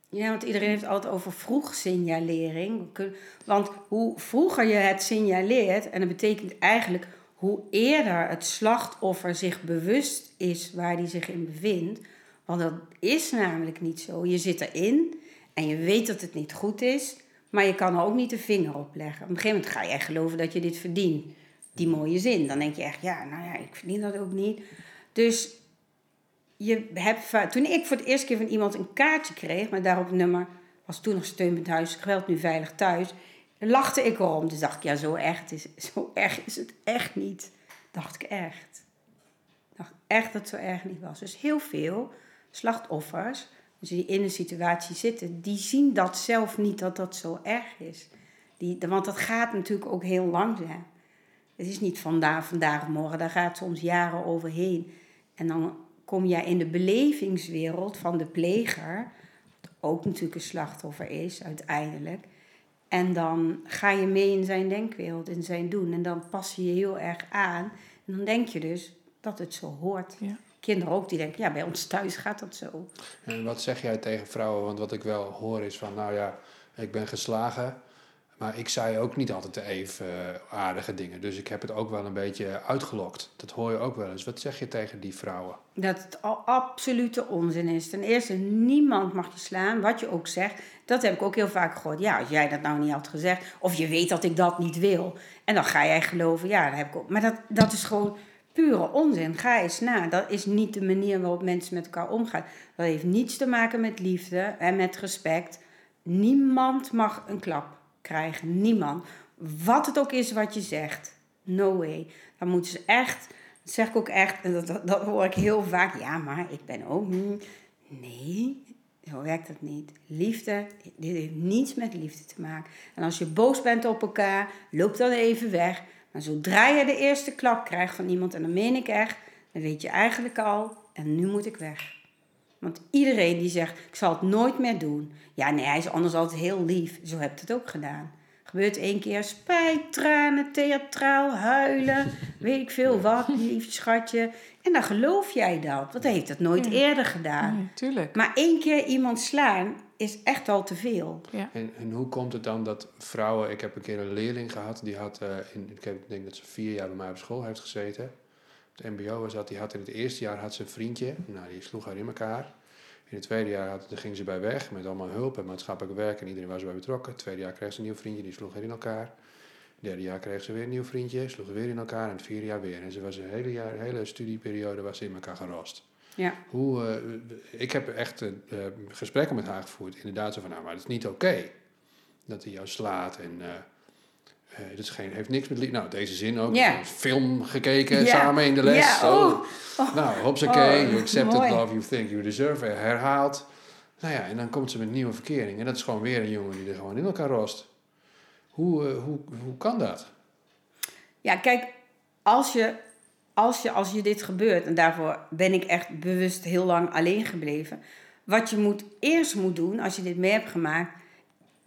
Ja, want iedereen heeft altijd over vroeg signalering. Want hoe vroeger je het signaleert, en dat betekent eigenlijk hoe eerder het slachtoffer zich bewust is waar hij zich in bevindt. Want dat is namelijk niet zo. Je zit erin en je weet dat het niet goed is, maar je kan er ook niet de vinger op leggen. Op een gegeven moment ga je echt geloven dat je dit verdient. Die mooie zin. Dan denk je echt, ja, nou ja, ik verdien dat ook niet. Dus je hebt, toen ik voor het eerste keer van iemand een kaartje kreeg, maar daarop het nummer was toen nog steunpunt huiselijk geweld, nu veilig thuis, lachte ik erom. Dus dacht ik, ja, zo erg, is, <laughs> zo erg is het echt niet. Dacht ik echt. Dacht echt dat het zo erg niet was. Dus heel veel slachtoffers, die in een situatie zitten, die zien dat zelf niet dat dat zo erg is. Die, want dat gaat natuurlijk ook heel langzaam. Het is niet vandaag, vandaag, morgen. Daar gaat soms jaren overheen. En dan kom jij in de belevingswereld van de pleger, wat ook natuurlijk een slachtoffer is uiteindelijk. En dan ga je mee in zijn denkwereld, in zijn doen. En dan pas je je heel erg aan. En dan denk je dus dat het zo hoort. Ja. Kinderen ook, die denken, ja, bij ons thuis gaat dat zo. En wat zeg jij tegen vrouwen? Want wat ik wel hoor is van, nou ja, ik ben geslagen. Maar ik zei ook niet altijd even eh, aardige dingen. Dus ik heb het ook wel een beetje uitgelokt. Dat hoor je ook wel eens. Wat zeg je tegen die vrouwen? Dat het al absolute onzin is. Ten eerste, niemand mag je slaan, wat je ook zegt. Dat heb ik ook heel vaak gehoord. Ja, als jij dat nou niet had gezegd, of je weet dat ik dat niet wil. En dan ga jij geloven, ja, dat heb ik ook. Maar dat, dat is gewoon pure onzin. Ga eens na. Dat is niet de manier waarop mensen met elkaar omgaan. Dat heeft niets te maken met liefde en met respect. Niemand mag een klap krijgen. Niemand. Wat het ook is wat je zegt. No way. Dan moeten ze echt, dat zeg ik ook echt, en dat, dat, hoor ik heel vaak. Ja, maar ik ben ook. Nee, zo werkt dat niet. Liefde, dit heeft niets met liefde te maken. En als je boos bent op elkaar, loop dan even weg. Maar zodra je de eerste klap krijgt van iemand, en dan meen ik echt, dan weet je eigenlijk al, en nu moet ik weg. Want iedereen die zegt, ik zal het nooit meer doen. Ja, nee, hij is anders altijd heel lief. Zo heb ik het ook gedaan. Gebeurt één keer spijt, tranen, theatraal, huilen, <laughs> weet ik veel wat, lief schatje. En dan geloof jij dat, want hij heeft dat nooit Ja. eerder gedaan. Tuurlijk. Maar één keer iemand slaan is echt al te veel. Ja. En, en hoe komt het dan dat vrouwen... Ik heb een keer een leerling gehad. Die had, eh, in, ik denk dat ze vier jaar bij mij op school heeft gezeten. Het mbo was dat. Die had in het eerste jaar had ze een vriendje. Nou, die sloeg haar in elkaar. In het tweede jaar had, ging ze bij weg met allemaal hulp en maatschappelijk werk. En iedereen was erbij betrokken. Het tweede jaar kreeg ze een nieuw vriendje. Die sloeg weer in elkaar. Het derde jaar kreeg ze weer een nieuw vriendje. Sloeg weer in elkaar. En het vierde jaar weer. En ze was een hele, jaar, hele studieperiode was ze in elkaar gerost. Ja. Hoe, eh, ik heb echt eh, eh, gesprekken met haar gevoerd. Inderdaad, zo van, nou, maar het is niet oké dat hij jou slaat. En eh, dat is geen, heeft niks met... Nou, deze zin ook. Een film gekeken, samen in de les. Ja, Zo. oh. Nou, hopsakee, Oh, you accept the mooi. love you think you deserve. eh, Herhaald. Nou ja, en dan komt ze met nieuwe verkering. En dat is gewoon weer een jongen die er gewoon in elkaar rost. Hoe, eh, hoe, hoe kan dat? Ja, kijk, als je, als, je, als je dit gebeurt, en daarvoor ben ik echt bewust heel lang alleen gebleven. Wat je moet, eerst moet doen, als je dit mee hebt gemaakt,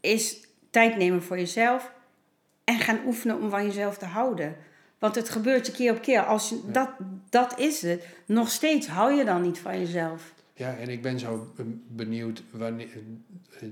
is tijd nemen voor jezelf en gaan oefenen om van jezelf te houden. Want het gebeurt je keer op keer. Als je, dat, dat is het. Nog steeds hou je dan niet van jezelf. Ja, en ik ben zo benieuwd wanneer.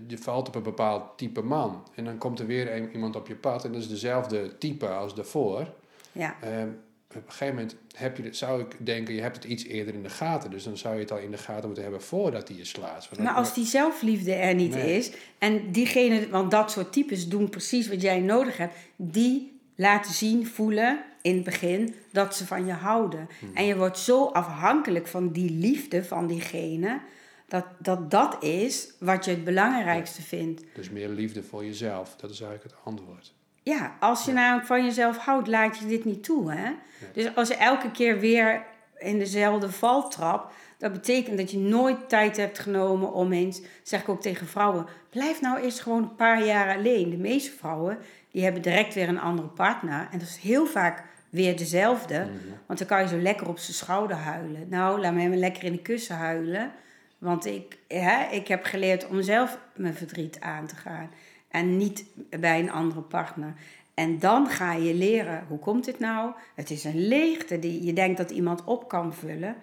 Je valt op een bepaald type man. En dan komt er weer een, iemand op je pad. En dat is dezelfde type als daarvoor. Ja, Ehm, op een gegeven moment heb je zou ik denken, je hebt het iets eerder in de gaten. Dus dan zou je het al in de gaten moeten hebben voordat hij je slaat. Maar als die zelfliefde er niet Nee. is, en diegene, want dat soort types doen precies wat jij nodig hebt, die laten zien, voelen in het begin dat ze van je houden. Hmm. En je wordt zo afhankelijk van die liefde van diegene, dat dat, dat is wat je het belangrijkste vindt. Dus meer liefde voor jezelf. Dat is eigenlijk het antwoord. Ja, als je namelijk van jezelf houdt, laat je dit niet toe. Hè? Dus als je elke keer weer in dezelfde val trapt, dat betekent dat je nooit tijd hebt genomen om eens, zeg ik ook tegen vrouwen, blijf nou eerst gewoon een paar jaar alleen. De meeste vrouwen, die hebben direct weer een andere partner. En dat is heel vaak weer dezelfde. Want dan kan je zo lekker op zijn schouder huilen. Nou, laat mij maar lekker in de kussen huilen. Want ik, hè, ik heb geleerd om zelf mijn verdriet aan te gaan. En niet bij een andere partner. En dan ga je leren, hoe komt dit nou? Het is een leegte die je denkt dat iemand op kan vullen.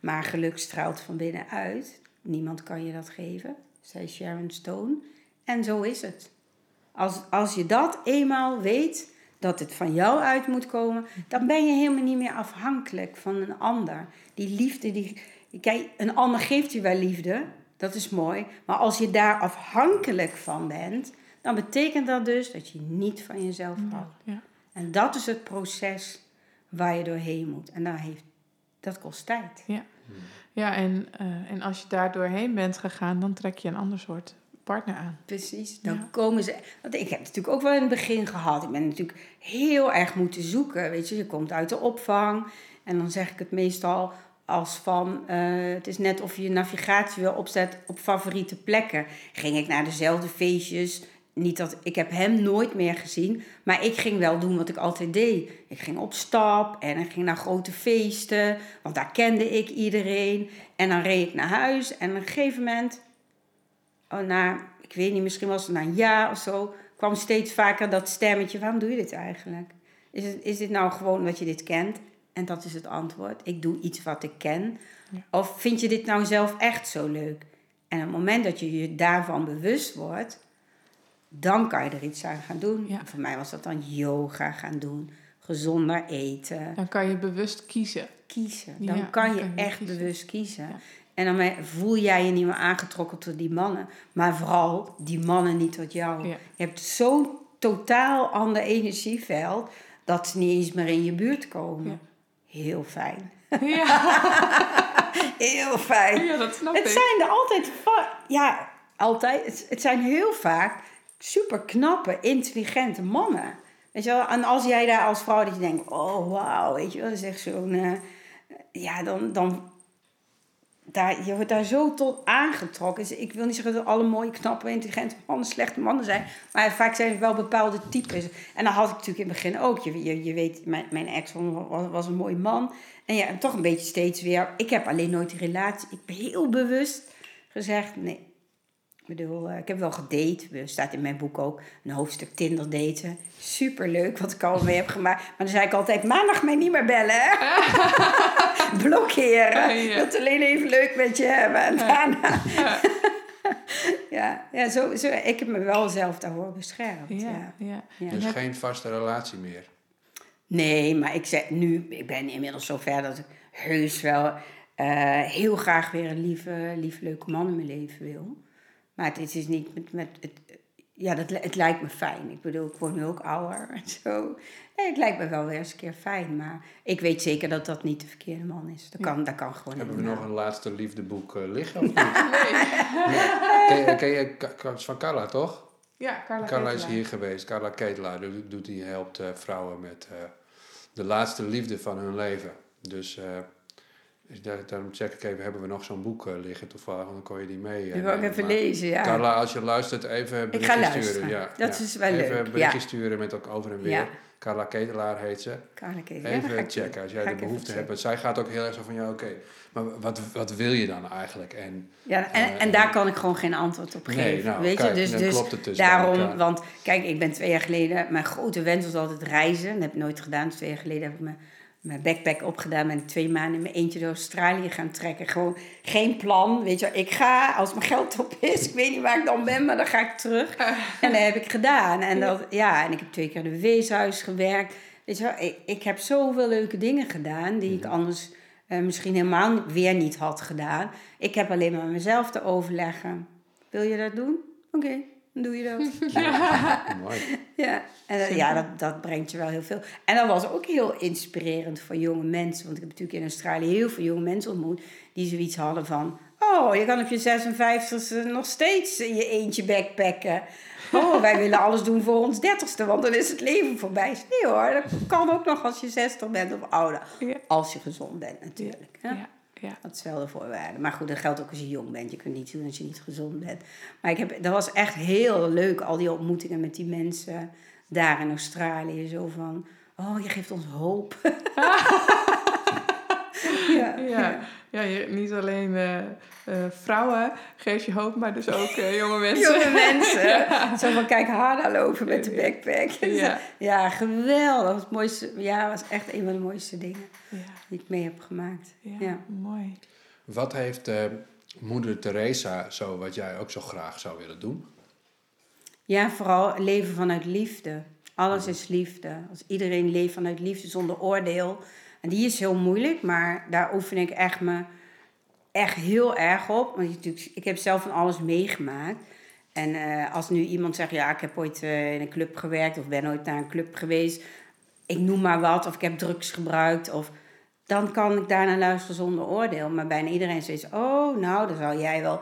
Maar geluk straalt van binnenuit. Niemand kan je dat geven, zei Sharon Stone. En zo is het. Als, als je dat eenmaal weet, dat het van jou uit moet komen, dan ben je helemaal niet meer afhankelijk van een ander. Die liefde, die, kijk, een ander geeft je wel liefde, dat is mooi. Maar als je daar afhankelijk van bent, dan betekent dat dus dat je niet van jezelf houdt. Ja. En dat is het proces waar je doorheen moet. En dat, heeft, dat kost tijd. Ja, ja en, eh, en als je daar doorheen bent gegaan, dan trek je een ander soort partner aan. Precies. Dan Ja. komen ze. Want ik heb het natuurlijk ook wel in het begin gehad. Ik ben natuurlijk heel erg moeten zoeken. Weet je, je komt uit de opvang. En dan zeg ik het meestal als van. eh, het is net of je je navigatie wil opzet op favoriete plekken. Ging ik naar dezelfde feestjes. Niet dat ik heb hem nooit meer gezien, maar ik ging wel doen wat ik altijd deed. Ik ging op stap en ik ging naar grote feesten, want daar kende ik iedereen. En dan reed ik naar huis en op een gegeven moment oh, na, ik weet niet, misschien was het na een jaar of zo, kwam steeds vaker dat stemmetje: waarom doe je dit eigenlijk? Is, het, is dit nou gewoon omdat je dit kent? En dat is het antwoord. Ik doe iets wat ik ken. Ja. Of vind je dit nou zelf echt zo leuk? En op het moment dat je je daarvan bewust wordt, dan kan je er iets aan gaan doen. Ja. Voor mij was dat dan yoga gaan doen, gezonder eten Dan kan je bewust kiezen. kiezen. Ja, Dan kan je kan echt kiezen. bewust kiezen. Ja. En dan voel jij je niet meer aangetrokken tot die mannen. Maar vooral die mannen niet tot jou. Je hebt zo'n totaal ander energieveld... dat ze niet eens meer in je buurt komen. Heel fijn. Ja, <laughs> Heel fijn. ja dat snap Het ik. zijn er altijd... Ja, altijd. Het, het zijn heel vaak super knappe, intelligente mannen. Weet je wel? En als jij daar als vrouw dat je denkt... Oh, wauw, weet je wel. Dat is echt zo'n... eh, ja, dan... dan daar, je wordt daar zo tot aangetrokken. Dus ik wil niet zeggen dat alle mooie, knappe, intelligente mannen slechte mannen zijn. Maar vaak zijn het wel bepaalde types. En dat had ik natuurlijk in het begin ook. Je, je, je weet, mijn, mijn ex was, was een mooie man. En ja, en toch een beetje steeds weer... Ik heb alleen nooit die relatie... Ik ben heel bewust gezegd... Nee, bedoel, eh, ik heb wel gedate. Er staat in mijn boek ook een hoofdstuk Tinder daten. Superleuk wat ik al mee heb gemaakt. Maar dan zei ik altijd, maandag mij niet meer bellen. hè? <laughs> Blokkeren. Wil het alleen even leuk met je hebben. En daarna... <laughs> ja, ja zo, zo, ik heb me wel zelf daarvoor beschermd. Ja. Ja, ja. Ja. En Dus heb- geen vaste relatie meer. Nee, maar ik zeg nu, ik ben inmiddels zover dat ik heus wel eh, heel graag weer een lieve, lieve, leuke man in mijn leven wil. Maar het, is niet met, met het, ja, dat, het lijkt me fijn. Ik bedoel, ik word nu ook ouder <laughs> en zo. Nee, het lijkt me wel weer eens een keer fijn. Maar ik weet zeker dat dat niet de verkeerde man is. Dat kan, dat kan gewoon Hebben we nog een laatste liefdeboek eh, liggen of niet? <laughs> Ken je, ken je van Carla, toch? Ja, Carla, Carla is hier geweest. Carla Ketelaar doet, doet die helpt eh, vrouwen met eh, de laatste liefde van hun leven. Dus eh, daar, daarom check ik even, hebben we nog zo'n boek eh, liggen toevallig, dan kon je die mee. eh, Die wil ik even Maar lezen, ja. Carla, als je luistert, even een Ik berichtje ga sturen. luisteren. Ja, Dat ja. is wel even leuk, een berichtje ja. sturen met ook over en weer. Ja. Carla Ketelaar heet ze. Kan ik even, ja, Even checken als jij de even behoefte hebt. Want zij gaat ook heel erg zo van, ja oké, maar wat, wat wil je dan eigenlijk? En Ja, en, en Eh, daar kan ik gewoon geen antwoord op Nee, geven. nou, weet kijk, je, dus, dan dus klopt het dus daarom, elkaar. want kijk, ik ben twee jaar geleden, mijn grote wens was altijd reizen. Dat heb ik nooit gedaan. Dus twee jaar geleden heb ik me mijn backpack opgedaan. Ben ik twee maanden in mijn eentje door Australië gaan trekken. Gewoon geen plan. Weet je, wel. ik ga als mijn geld op is. Ik weet niet waar ik dan ben, maar dan ga ik terug. En dat heb ik gedaan. En, dat, ja, en ik heb twee keer in een weeshuis gewerkt. Weet je wel, ik, ik heb zoveel leuke dingen gedaan die ik anders eh, misschien helemaal weer niet had gedaan. Ik heb alleen maar met mezelf te overleggen. Wil je dat doen? Oké, doe je dat. <laughs> Mooi. Ja, en dat- ja dat, dat brengt je wel heel veel. En dat was ook heel inspirerend voor jonge mensen. Want ik heb natuurlijk in Australië heel veel jonge mensen ontmoet... die zoiets hadden van... Oh, je kan op je 56e nog steeds je eentje backpacken. Oh, wij willen alles doen voor ons 30ste, want dan is het leven voorbij. Nee hoor, dat kan ook nog als je 60 bent of ouder. Ja. Als je gezond bent natuurlijk. hè. Ja, ja. Dat is wel de voorwaarde. Maar goed, dat geldt ook als je jong bent. Je kunt niet doen als je niet gezond bent. Maar ik heb, dat was echt heel leuk, al die ontmoetingen met die mensen daar in Australië. Zo van, oh, je geeft ons hoop. <laughs> <laughs> ja, Ja, ja je, niet alleen eh, eh, vrouwen geef je hoop, maar dus ook eh, jonge <laughs> mensen. Jonge mensen. <laughs> Zo van, kijk, Hana lopen met de backpack. Ja. ja, geweldig. Dat was, het mooiste, ja, was echt een van de mooiste dingen Ja, die ik mee heb gemaakt. ja, Ja. mooi. Wat heeft eh, moeder Teresa zo wat jij ook zo graag zou willen doen? Ja, vooral leven vanuit liefde. Alles is liefde. Als iedereen leeft vanuit liefde zonder oordeel. En die is heel moeilijk, maar daar oefen ik echt me echt heel erg op. Want natuurlijk, ik heb zelf van alles meegemaakt. En eh, als nu iemand zegt, ja, ik heb ooit eh, in een club gewerkt of ben ooit naar een club geweest. Ik noem maar wat, of ik heb drugs gebruikt. Of, dan kan ik daarna luisteren zonder oordeel. Maar bijna iedereen zegt, oh, nou, dan zou jij wel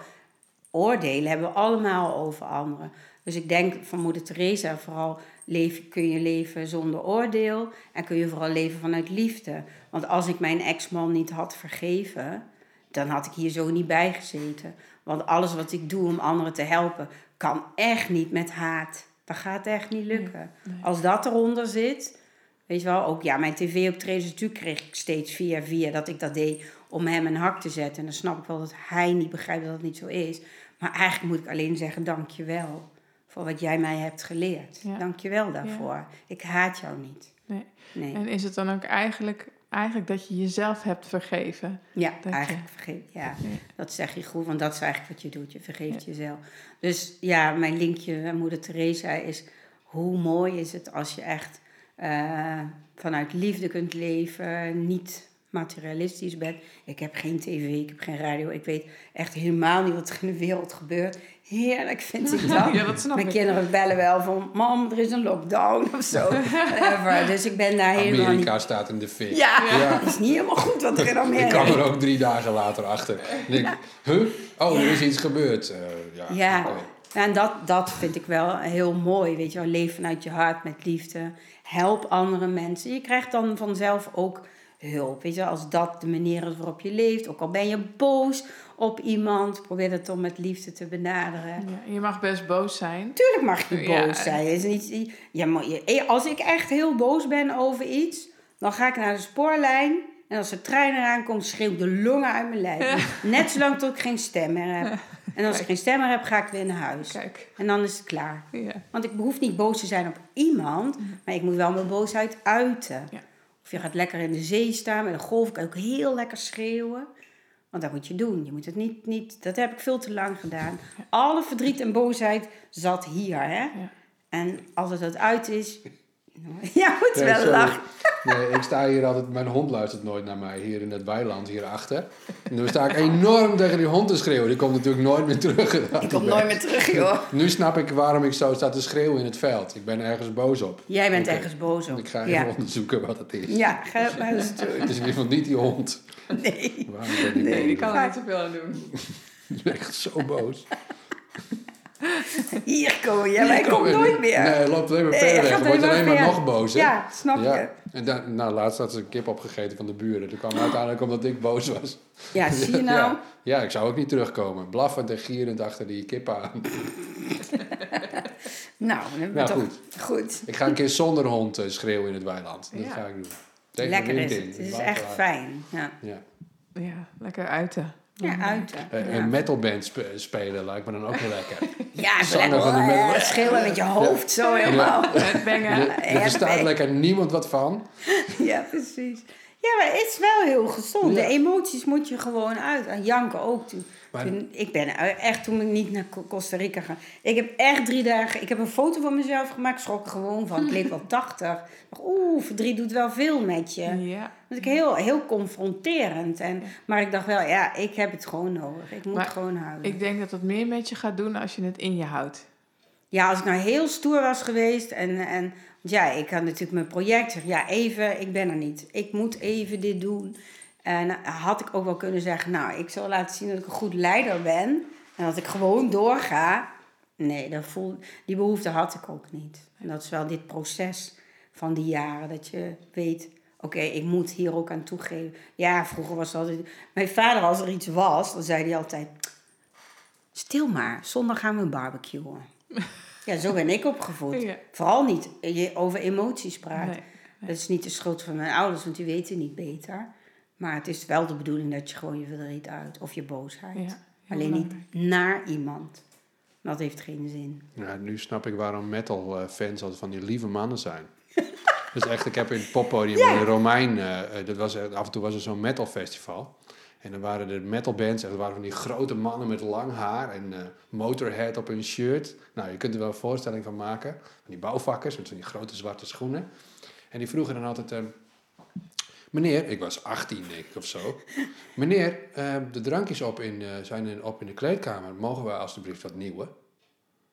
oordelen hebben we allemaal over anderen. Dus ik denk van moeder Teresa vooral leven, kun je leven zonder oordeel en kun je vooral leven vanuit liefde. Want als ik mijn ex-man niet had vergeven, dan had ik hier zo niet bij gezeten. Want alles wat ik doe om anderen te helpen, kan echt niet met haat. Dat gaat echt niet lukken. Als dat eronder zit, Weet je wel, ook ja, mijn tv-optredens, natuurlijk kreeg ik steeds via via dat ik dat deed om hem een hak te zetten. En dan snap ik wel dat hij niet begrijpt dat het niet zo is. Maar eigenlijk moet ik alleen zeggen, dank je wel voor wat jij mij hebt geleerd. Ja. Dank je wel daarvoor. Ik haat jou niet. Nee. Nee. En is het dan ook eigenlijk, eigenlijk dat je jezelf hebt vergeven? Ja, Dat je- eigenlijk vergeet. Ja, Ja. dat zeg je goed, want dat is eigenlijk wat je doet. Je vergeeft jezelf. Dus ja, mijn linkje naar moeder Teresa is... hoe mooi is het als je echt eh, vanuit liefde kunt leven... niet materialistisch bent. Ik heb geen tv, ik heb geen radio. Ik weet echt helemaal niet wat er in de wereld gebeurt. Heerlijk vind ik <laughs> dat. Ja, dat snap Mijn ik. kinderen bellen wel van... mam, er is een lockdown of zo. <laughs> Whatever. Dus ik ben daar helemaal niet... Amerika staat in de fik. Ja, Ja. <laughs> het is niet helemaal goed wat er in Ik Amerika kwam er ook drie dagen later achter. En ik, huh? Oh, er is iets gebeurd. Eh, ja, Ja, en dat, dat vind ik wel heel mooi. Weet je wel, leef vanuit je hart met liefde. Help andere mensen. Je krijgt dan vanzelf ook hulp. Weet je, wel, als dat de manier is waarop je leeft. Ook al ben je boos op iemand, probeer het dan met liefde te benaderen. Ja, je mag best boos zijn. Tuurlijk mag je Ja. boos zijn. Is niet, ja, maar eh, als ik echt heel boos ben over iets, dan ga ik naar de spoorlijn. En als de trein eraan komt, schreeuw ik de longen uit mijn lijf. Net zolang tot ik geen stem meer heb. En als ik geen stem meer heb, ga ik weer naar huis. Kijk. En dan is het klaar. Ja. Want ik hoef niet boos te zijn op iemand, maar ik moet wel mijn boosheid uiten. Ja. Of je gaat lekker in de zee staan met een golf, kan ook heel lekker schreeuwen. Want dat moet je doen. Je moet het niet, niet dat heb ik veel te lang gedaan. Alle verdriet en boosheid zat hier. Hè? Ja. En als het uit is, <laughs> ja, moet Nee, wel sorry. lachen. Nee, ik sta hier altijd, mijn hond luistert nooit naar mij hier in het weiland hierachter. En nu sta ik enorm tegen die hond te schreeuwen. Die komt natuurlijk nooit meer terug. Ik kom nooit meer terug, joh. Nu snap ik waarom ik zo sta te schreeuwen in het veld. Ik ben ergens boos op. Jij bent ergens boos op. Ik ga even ja. onderzoeken wat het is. ja, ga het maar eens doen. Het is in ieder geval niet die hond. <laughs> Nee. Waarom ben ik Nee, op? kan er niet zoveel aan doen. <laughs> Ik ben echt zo boos. <laughs> Hier komen jij, wij komen nooit meer. Nee, loopt alleen maar Nee, verder je weg. Dan je alleen alleen maar maar nog boos, hè? Ja, snap je. Ja. En dan, nou, laatst had ze een kip opgegeten van de buren. Dat kwam uiteindelijk omdat ik boos was. Ja, zie je nou? Ja, ja, ik zou ook niet terugkomen. Blaffend en gierend achter die kip aan. Nou, dan hebben we Nou, toch... goed. Goed. Ik ga een keer zonder hond eh, schreeuwen in het weiland. Dat Ja. ga ik doen. Tegen Lekker is het. Het is echt uit. fijn. Ja, Ja. Ja, lekker uiten. ja uiten. Eh, ja. Een metalband spe- spelen lijkt me dan ook heel lekker. <laughs> Ja, Zanger van de lekker, metal- eh, schillen met je hoofd zo helemaal. Bengen. Er, verstaat nee. lekker niemand wat van. <laughs> Ja, precies. Ja, maar het is wel heel gezond. Ja. De emoties moet je gewoon uit. En janken ook. Toen, Maar- toen- ik ben echt toen ik niet naar Co- Costa Rica ga. Ik heb echt drie dagen... Ik heb een foto van mezelf gemaakt. Schrok er gewoon van. Ik leek wel <laughs> 80. Ik dacht, Oeh, verdriet doet wel veel met je. Ja. Dat is heel, heel confronterend. En, maar ik dacht wel, ja, ik heb het gewoon nodig. Ik moet Maar gewoon huilen. Ik denk dat dat meer met je gaat doen als je het in je houdt. Ja, als ik nou heel stoer was geweest en, en ja, ik had natuurlijk mijn project. Ja, even, ik ben er niet. Ik moet even dit doen. En eh, had ik ook wel kunnen zeggen, nou, ik zal laten zien dat ik een goed leider ben. En dat ik gewoon doorga. Nee, dat voel, die behoefte had ik ook niet. En dat is wel dit proces van die jaren. Dat je weet, oké, ik moet hier ook aan toegeven. Ja, vroeger was het altijd... Mijn vader, als er iets was, dan zei hij altijd... Stil maar, zondag gaan we barbecuen. <laughs> Ja, zo ben ik opgevoed. Ja. Vooral niet je over emoties praten. Nee. Dat is niet de schuld van mijn ouders, want die weten niet beter. Maar het is wel de bedoeling dat je gewoon je verdriet uit of je boosheid. Ja, Alleen niet naar iemand. Dat heeft geen zin. Ja, nu snap ik waarom metal eh, fans altijd van die lieve mannen zijn. <laughs> dus echt, ik heb in het poppodium Ja. in Romein, eh, eh, dat was, af en toe was er zo'n metal festival. En dan waren de metalbands, en dat waren van die grote mannen met lang haar en eh, Motorhead op hun shirt. Nou, je kunt er wel een voorstelling van maken. Van die bouwvakkers met van die grote zwarte schoenen. En die vroegen dan altijd, eh, meneer, ik was 18 denk ik of zo. Meneer, eh, de drankjes op in, eh, zijn in, op in de kleedkamer. Mogen we alstublieft wat nieuwe?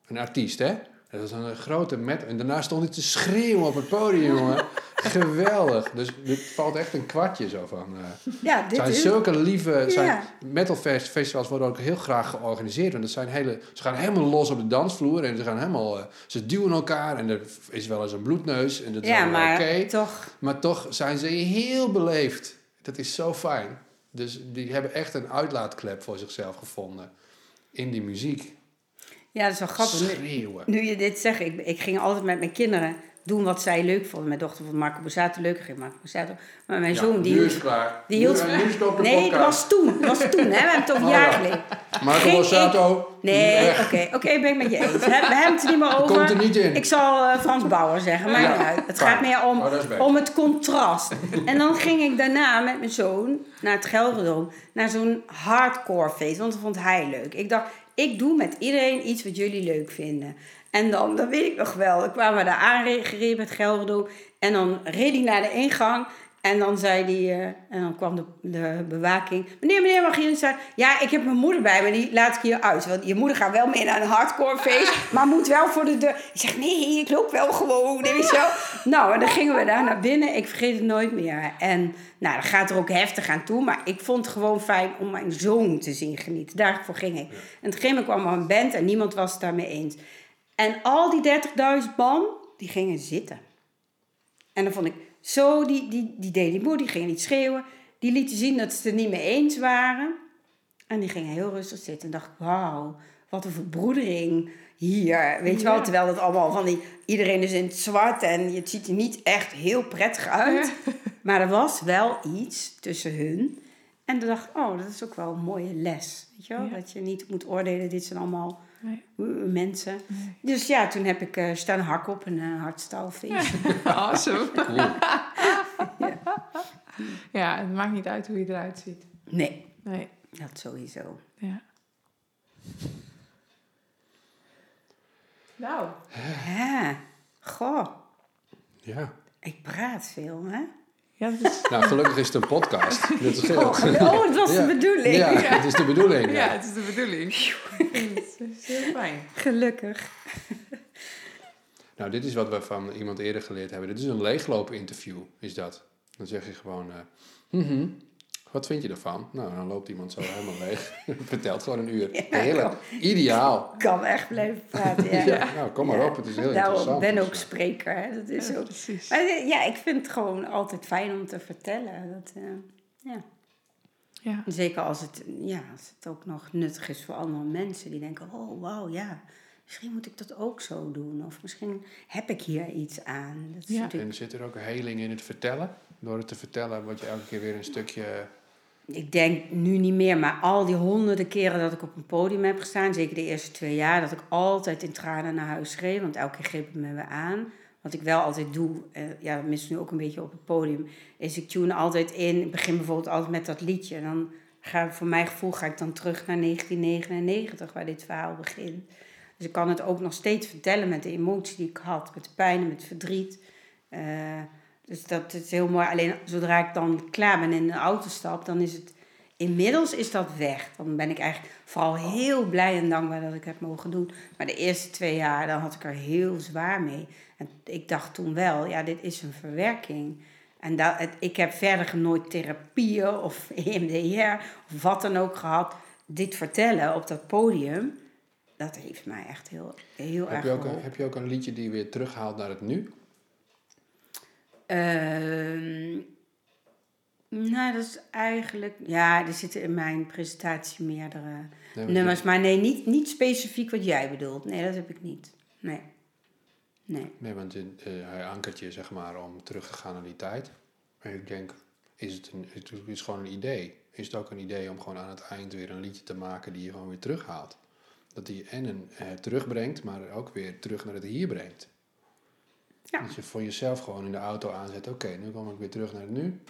Een artiest, hè? Dat was een grote met. En daarna stond hij te schreeuwen op het podium, jongen. Geweldig. Dus dit valt echt een kwartje zo van. eh Ja, dit zijn is... zulke lieve. Zijn, Ja. Metal fest- festivals worden ook heel graag georganiseerd. Want dat zijn hele, ze gaan helemaal los op de dansvloer. En ze gaan helemaal. eh, ze duwen elkaar. En er is wel eens een bloedneus. En dat is Ja, allemaal maar oké. toch... Maar toch zijn ze heel beleefd. Dat is zo fijn. Dus die hebben echt een uitlaatklep voor zichzelf gevonden. In die muziek. Ja, dat is wel grappig. Nu, nu je dit zegt, ik, ik ging altijd met mijn kinderen doen wat zij leuk vonden. Mijn dochter vond Marco Borsato leuk, ging Marco Borsato. Maar mijn Ja, zoon, die nu hield... is het klaar. Die hield nu, nu stopt de nee, podcast. was toen. Was toen, hè. We hebben het over Oh, jaar ja. geleden. Marco Borsato. Nee, oké, oké, ben ik met je eens. We hebben het er niet meer <laughs> over. Komt er niet in. Ik zal eh, Frans Bauer zeggen, maar Ja, niet uit. Het gaat meer om, Oh, dat om het contrast. en dan ging ik daarna met mijn zoon naar het Gelredome, naar zo'n hardcore feest, want dat vond hij leuk. Ik dacht, ik doe met iedereen iets wat jullie leuk vinden. En dan, dat weet ik nog wel, dan kwamen we daar aangereden het Gelredome en dan reed hij naar de ingang en dan zei hij, eh, en dan kwam de, de bewaking. Meneer, meneer, mag je staan? Ja, ik heb mijn moeder bij me, die laat ik hier uit. Want je moeder gaat wel mee naar een hardcore feest, <laughs> maar moet wel voor de deur. Ik zeg, nee, ik loop wel gewoon, weet je wel. <laughs> Nou, en dan gingen we daar naar binnen. Ik vergeet het nooit meer. En nou, dan gaat er ook heftig aan toe. Maar ik vond het gewoon fijn om mijn zoon te zien genieten. Daarvoor ging ik. En op een gegeven moment kwam er een band en niemand was het daarmee eens. En al die 30.000 man, die gingen zitten. En dan vond ik zo, die, die, die deden die moe, die gingen niet schreeuwen. Die lieten zien dat ze het er niet mee eens waren. En die gingen heel rustig zitten. En dacht ik, wauw, wat een verbroedering hier. Weet je wel, Ja. terwijl het allemaal van die... Iedereen is in het zwart en het ziet er niet echt heel prettig uit. <laughs> Maar er was wel iets tussen hun. En toen dacht ik, oh, dat is ook wel een mooie les. Weet je wel, Ja. dat je niet moet oordelen, dit zijn allemaal Nee. uh, mensen. Dus ja, toen heb ik eh, staan hakken op een uh, hardstylefeest. <laughs> Awesome. <laughs> Cool. Ja, het maakt niet uit hoe je eruit ziet. Nee, Nee. dat sowieso. Ja. Nou, Ja, goh, Ja. ik praat veel, hè? Ja, dat is, Nou, gelukkig is het een podcast. <laughs> Dat is Oh, oh, dat was Ja. de bedoeling. Ja, het is de bedoeling. ja, Ja. het is de bedoeling. Het <laughs> is heel fijn. Gelukkig. Nou, dit is wat we van iemand eerder geleerd hebben. Dit is een leeglopen interview, is dat. Dan zeg je gewoon, eh, mhm, wat vind je ervan? Nou, dan loopt iemand zo helemaal leeg. <laughs> <laughs> Vertelt gewoon een uur. Ja, Heerlijk. Ideaal. Ik <laughs> kan echt blijven praten, ja. Ja, nou, kom maar op. Het is heel Daarom interessant. ben ook spreker, hè? Dat is Ja, ook... precies. Maar eh, ja, ik vind het gewoon altijd fijn om te vertellen. Dat, eh, ja. Ja. Zeker als het, ja, als het ook nog nuttig is voor andere mensen. Die denken, oh, wauw, ja. Misschien moet ik dat ook zo doen. Of misschien heb ik hier iets aan. Dat is Ja. natuurlijk En zit er ook een heling in het vertellen? Door het te vertellen word je elke keer weer een stukje... Ik denk nu niet meer, maar al die honderden keren dat ik op een podium heb gestaan, zeker de eerste twee jaar, dat ik altijd in tranen naar huis schreef, want elke keer greep het me weer aan. wat ik wel altijd doe, eh, ja, ik nu ook een beetje op het podium, is ik tune altijd in. Ik begin bijvoorbeeld altijd met dat liedje. En dan ga voor mijn gevoel ga ik dan terug naar 1999, waar dit verhaal begint. Dus ik kan het ook nog steeds vertellen met de emotie die ik had, met de pijn en met verdriet. Eh, dus dat is heel mooi. Alleen zodra ik dan klaar ben en in de auto stap, dan is het. Inmiddels is dat weg. Dan ben ik eigenlijk vooral heel blij en dankbaar dat ik het mogen doen. Maar de eerste twee jaar, dan had ik er heel zwaar mee. En ik dacht toen wel, ja, dit is een verwerking. En dat, het, ik heb verder nooit therapieën of <laughs> EMDR of wat dan ook gehad. Dit vertellen op dat podium, dat heeft mij echt heel, heel Heb erg je, ook een, heb je ook een liedje die je weer terughaalt naar het nu? Ehm, nou, dat is eigenlijk... Ja, er zitten in mijn presentatie meerdere Nee, nummers. Maar nee, niet, niet specifiek wat jij bedoelt. Nee, dat heb ik niet. Nee. Nee. Nee, want eh, hij ankert je zeg maar om terug te gaan naar die tijd. En ik denk, is het, een, het is gewoon een idee. Is het ook een idee om gewoon aan het eind weer een liedje te maken die je gewoon weer terughaalt? Dat die en een eh, terugbrengt, maar ook weer terug naar het hier brengt. Ja. Dat je voor jezelf gewoon in de auto aanzet, oké, nu kom ik weer terug naar het nu.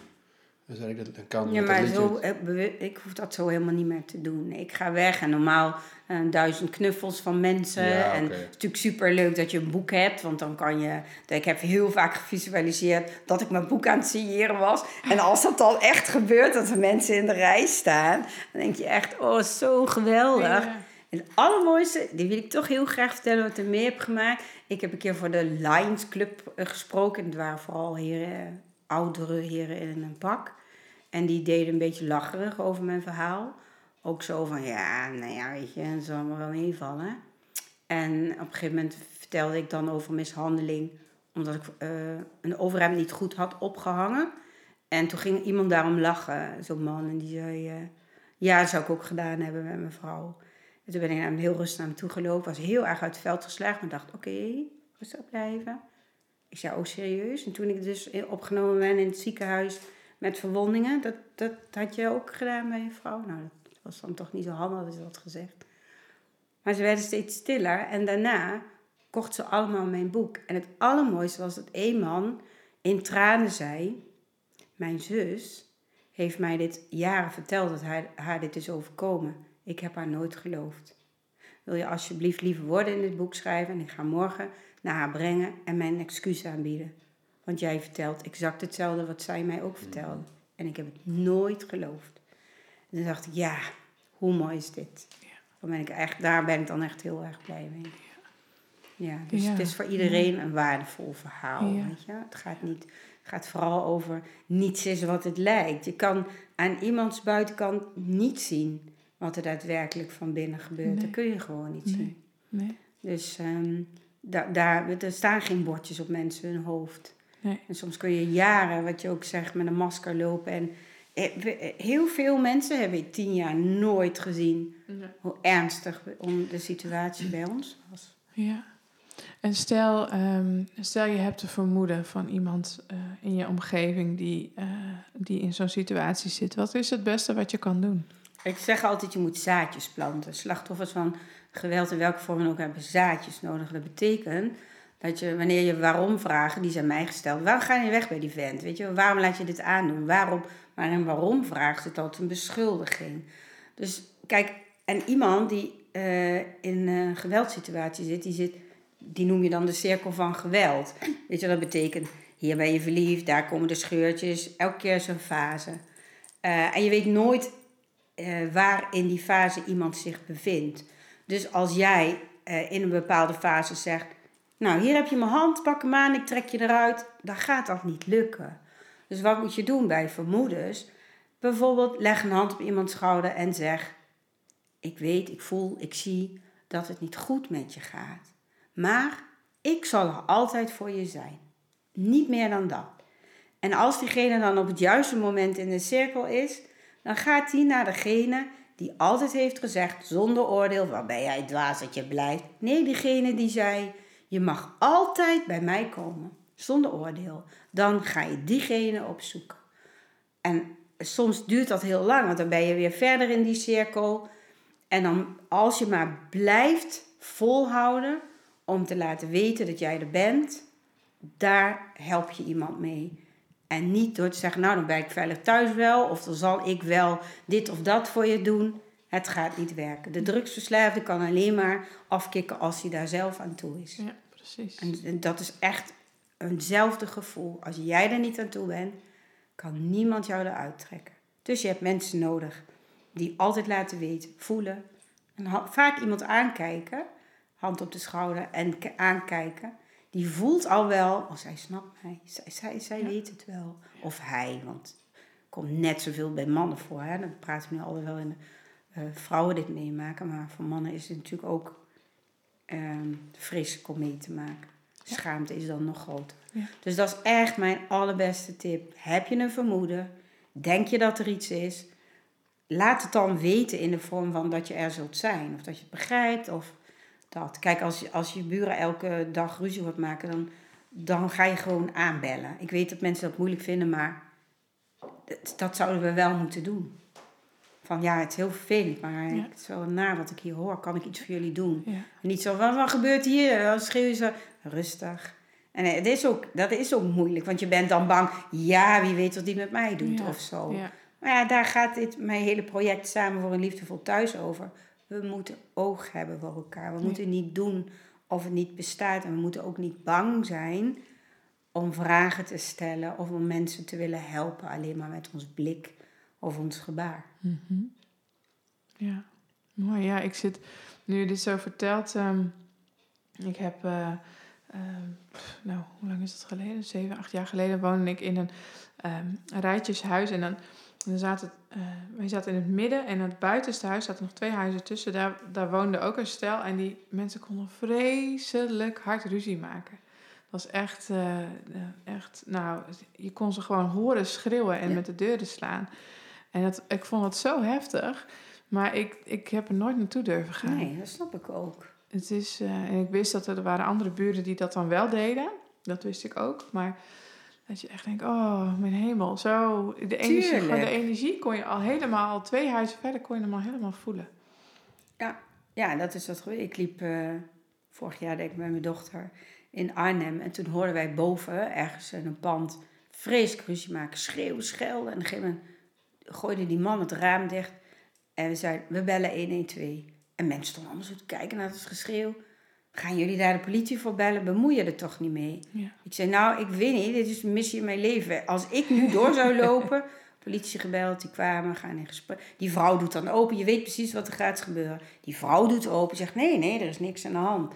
Dan zeg ik dat dan kan Ja, maar zo, eh, ik hoef dat zo helemaal niet meer te doen. Ik ga weg en normaal eh, duizend knuffels van mensen. Ja, en het is natuurlijk super leuk dat je een boek hebt, want dan kan je. Ik heb heel vaak gevisualiseerd dat ik mijn boek aan het signeren was. En als dat dan echt gebeurt, dat er mensen in de rij staan, dan denk je echt, oh, zo geweldig. Ja. En het allermooiste, die wil ik toch heel graag vertellen wat ik er mee heb gemaakt. Ik heb een keer voor de Lions Club eh, gesproken. En het waren vooral heren, oudere heren in een pak. En die deden een beetje lacherig over mijn verhaal. Ook zo van, ja, nou ja, weet je, het zal me wel meevallen. En op een gegeven moment vertelde ik dan over mishandeling. Omdat ik eh, een overhemd niet goed had opgehangen. En toen ging iemand daarom lachen, zo'n man. En die zei, eh, ja, dat zou ik ook gedaan hebben met mijn vrouw. En toen ben ik naar heel rustig naar hem toe gelopen. Was heel erg uit het veld geslagen. Maar dacht, oké, rustig blijven. Ik zei, oh serieus? En toen ik dus opgenomen ben in het ziekenhuis met verwondingen. Dat, dat had je ook gedaan bij je vrouw? Nou, dat was dan toch niet zo handig dat ze dat gezegd. Maar ze werden steeds stiller. En daarna kocht ze allemaal mijn boek. En het allermooiste was dat één man in tranen zei... Mijn zus heeft mij dit jaren verteld dat haar dit is overkomen. Ik heb haar nooit geloofd. Wil je alsjeblieft lieve woorden in dit boek schrijven en ik ga morgen naar haar brengen en mijn excuus aanbieden. Want jij vertelt exact hetzelfde wat zij mij ook vertelde. En ik heb het nooit geloofd. En toen dacht ik, ja, hoe mooi is dit? Dan ben ik echt, daar ben ik dan echt heel erg blij mee. Ja, dus Ja. het is voor iedereen een waardevol verhaal. Ja. Weet je? Het gaat niet het gaat vooral over niets is wat het lijkt. Je kan aan iemands buitenkant niet zien wat er daadwerkelijk van binnen gebeurt. Nee. Dat kun je gewoon niet zien. Nee. Dus ehm, da daar, er staan geen bordjes op mensen hun hoofd. Nee. En soms kun je jaren, wat je ook zegt, met een masker lopen. En eh, eh, heel veel mensen hebben in tien jaar nooit gezien hoe ernstig on- de situatie bij ons was. Ja. En stel, ehm, stel je hebt een vermoeden van iemand eh, in je omgeving die, eh, die in zo'n situatie zit. Wat is het beste wat je kan doen? Ik zeg altijd, je moet zaadjes planten. Slachtoffers van geweld in welke vorm dan ook hebben zaadjes nodig. Dat betekent dat je, wanneer je waarom vragen, die zijn mij gesteld. Waarom ga je weg bij die vent? Weet je, waarom laat je dit aandoen? Waarom? Maar een waarom vraag zit altijd een beschuldiging. Dus kijk, en iemand die eh, in een geweldsituatie zit, die zit, die noem je dan de cirkel van geweld. Weet je, dat betekent, hier ben je verliefd, daar komen de scheurtjes, elke keer een fase. Eh, en je weet nooit eh, waar in die fase iemand zich bevindt. Dus als jij eh, in een bepaalde fase zegt: Nou, hier heb je mijn hand, pak hem aan, ik trek je eruit, dan gaat dat niet lukken. Dus wat moet je doen bij vermoedens? Bijvoorbeeld leg een hand op iemands schouder en zeg: Ik weet, ik voel, ik zie dat het niet goed met je gaat. Maar ik zal er altijd voor je zijn. Niet meer dan dat. En als diegene dan op het juiste moment in de cirkel is, dan gaat hij naar degene die altijd heeft gezegd, zonder oordeel, waar ben jij dwaas dat je blijft. Nee, diegene die zei, je mag altijd bij mij komen, zonder oordeel. Dan ga je diegene opzoeken. En soms duurt dat heel lang, want dan ben je weer verder in die cirkel. En dan, als je maar blijft volhouden om te laten weten dat jij er bent, daar help je iemand mee. En niet door te zeggen, nou dan ben ik veilig thuis wel, of dan zal ik wel dit of dat voor je doen. Het gaat niet werken. De drugsverslaafde kan alleen maar afkicken als hij daar zelf aan toe is. Ja, precies. En, en dat is echt eenzelfde gevoel. Als jij er niet aan toe bent, kan niemand jou eruit trekken. Dus je hebt mensen nodig die altijd laten weten, voelen. En vaak iemand aankijken, hand op de schouder en aankijken. Die voelt al wel, oh zij snapt mij, zij, zij, zij Ja. weet het wel. Of hij, want het komt net zoveel bij mannen voor. Hè? Dan praten we nu altijd wel in eh, vrouwen dit meemaken. Maar voor mannen is het natuurlijk ook ehm vreselijk om mee te maken. Ja. Schaamte is dan nog groter. Ja. Dus dat is echt mijn allerbeste tip. Heb je een vermoeden? Denk je dat er iets is? Laat het dan weten in de vorm van dat je er zult zijn. Of dat je het begrijpt. Of dat. Kijk, als je, als je buren elke dag ruzie wordt maken, dan, dan ga je gewoon aanbellen. Ik weet dat mensen dat moeilijk vinden, maar dat, dat zouden we wel moeten doen. Van ja, het is heel vervelend, maar Ja. het is wel naar wat ik hier hoor. Kan ik iets voor jullie doen? Ja. En niet zo, wat, wat gebeurt hier? Dan schreeuw je zo, rustig. En het is ook, dat is ook moeilijk, want je bent dan bang, ja, wie weet wat die met mij doet Ja, of zo. Maar ja, daar gaat dit, mijn hele project Samen voor een Liefdevol Thuis over. We moeten oog hebben voor elkaar. We Ja. moeten niet doen of het niet bestaat. En we moeten ook niet bang zijn om vragen te stellen of om mensen te willen helpen. Alleen maar met ons blik of ons gebaar. Mhm. Ja, mooi. Ja, ik zit, nu je dit zo vertelt, ehm, ik heb, eh, ehm, nou, hoe lang is dat geleden? Zeven, acht jaar geleden woonde ik in een ehm, rijtjeshuis en dan, dan zaten, eh, wij zaten in het midden en het buitenste huis zaten nog twee huizen tussen. Daar, daar woonde ook een stel en die mensen konden vreselijk hard ruzie maken. Dat was echt, eh, echt, nou, je kon ze gewoon horen schreeuwen en Ja. met de deuren slaan. En dat, ik vond het zo heftig. Maar ik, ik heb er nooit naartoe durven gaan. Nee, dat snap ik ook. Het is, eh, en ik wist dat er, er waren andere buren die dat dan wel deden. Dat wist ik ook. Maar dat je echt denkt, oh mijn hemel. Zo, de energie, de energie kon je al helemaal, twee huizen verder kon je hem al helemaal voelen. Ja, dat is wat gebeurd. Ik liep eh, vorig jaar denk ik met mijn dochter in Arnhem. En toen hoorden wij boven, ergens in een pand, vreselijk ruzie maken. Schreeuwen, schelden. En op een gegeven moment gooide die man het raam dicht. En we zeiden, we bellen 112. En mensen stonden allemaal zo te kijken naar het geschreeuw. Gaan jullie daar de politie voor bellen? Bemoei je er toch niet mee? Ja. Ik zei, nou, ik weet niet. Dit is een missie in mijn leven. Als ik nu door zou <laughs> lopen... Politie gebeld, die kwamen, gaan in gesprek. Die vrouw doet dan open, je weet precies wat er gaat gebeuren. Die vrouw doet open, zegt nee, nee, er is niks aan de hand.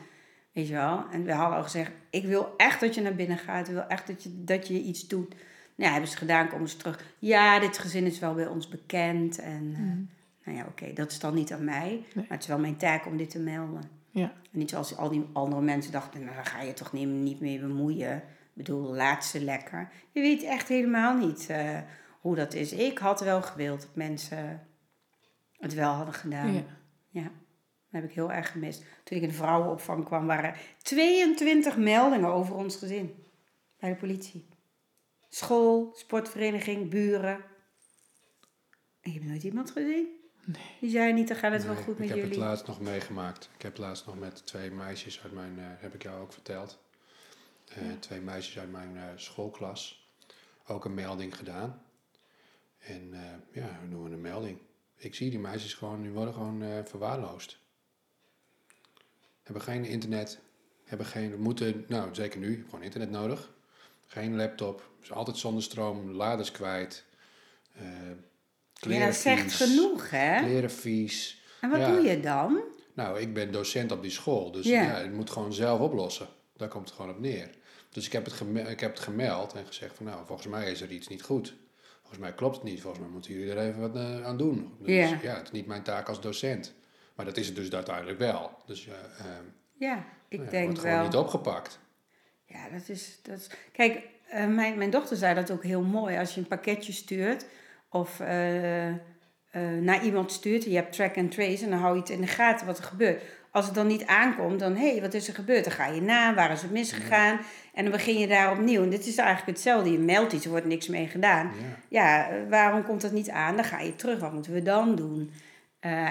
Weet je wel? En we hadden al gezegd, ik wil echt dat je naar binnen gaat. Ik wil echt dat je, dat je iets doet. Nou, ja, hebben ze gedaan, komen ze terug. Ja, dit gezin is wel bij ons bekend. En eh, Mhm. nou ja, oké, dat is dan niet aan mij. Nee. Maar het is wel mijn taak om dit te melden. Ja. En niet zoals al die andere mensen dachten, nou, daar ga je toch niet, niet mee bemoeien. Ik bedoel, laat ze lekker. Je weet echt helemaal niet eh, hoe dat is. Ik had wel gewild dat mensen het wel hadden gedaan. Ja. Ja. Dat heb ik heel erg gemist. Toen ik in de vrouwenopvang kwam, waren er 22 meldingen over ons gezin. Bij de politie. School, sportvereniging, buren. En je hebt nooit iemand gezien? Nee. Die zei niet, dan gaat het wel goed met ik heb jullie. het laatst nog meegemaakt. Ik heb laatst nog met twee meisjes uit mijn, eh, heb ik jou ook verteld. Eh, Twee meisjes uit mijn eh, schoolklas. Ook een melding gedaan. En ja, we noemen een melding. Ik zie die meisjes gewoon, die worden gewoon verwaarloosd. Hebben geen internet. Hebben geen, moeten, nou zeker nu, gewoon internet nodig. Geen laptop. Is altijd zonder stroom, laders kwijt. Ja, dat zegt genoeg, hè? Kleren vies. En wat Ja. doe je dan? Nou, ik ben docent op die school, dus Ja. ja. ik moet gewoon zelf oplossen. Daar komt het gewoon op neer. Dus ik heb, het ik heb het gemeld en gezegd van nou, volgens mij is er iets niet goed. Volgens mij klopt het niet, volgens mij moeten jullie er even wat eh, aan doen. Dus Ja. ja. het is niet mijn taak als docent. Maar dat is het dus uiteindelijk wel. Dus ehm, Ja, ik nou ja, denk wordt gewoon wel. niet opgepakt. Ja, dat is. Dat is kijk, eh, mijn, mijn dochter zei dat ook heel mooi. Als je een pakketje stuurt of eh, eh, naar iemand stuurt, je hebt track and trace en dan hou je het in de gaten wat er gebeurt. Als het dan niet aankomt, dan hé, hey, wat is er gebeurd? Dan ga je na, waar is het misgegaan? En dan begin je daar opnieuw. En dit is eigenlijk hetzelfde. Je meldt iets, er wordt niks mee gedaan. Ja. Ja, eh, waarom komt dat niet aan? Dan ga je terug. Wat moeten we dan doen?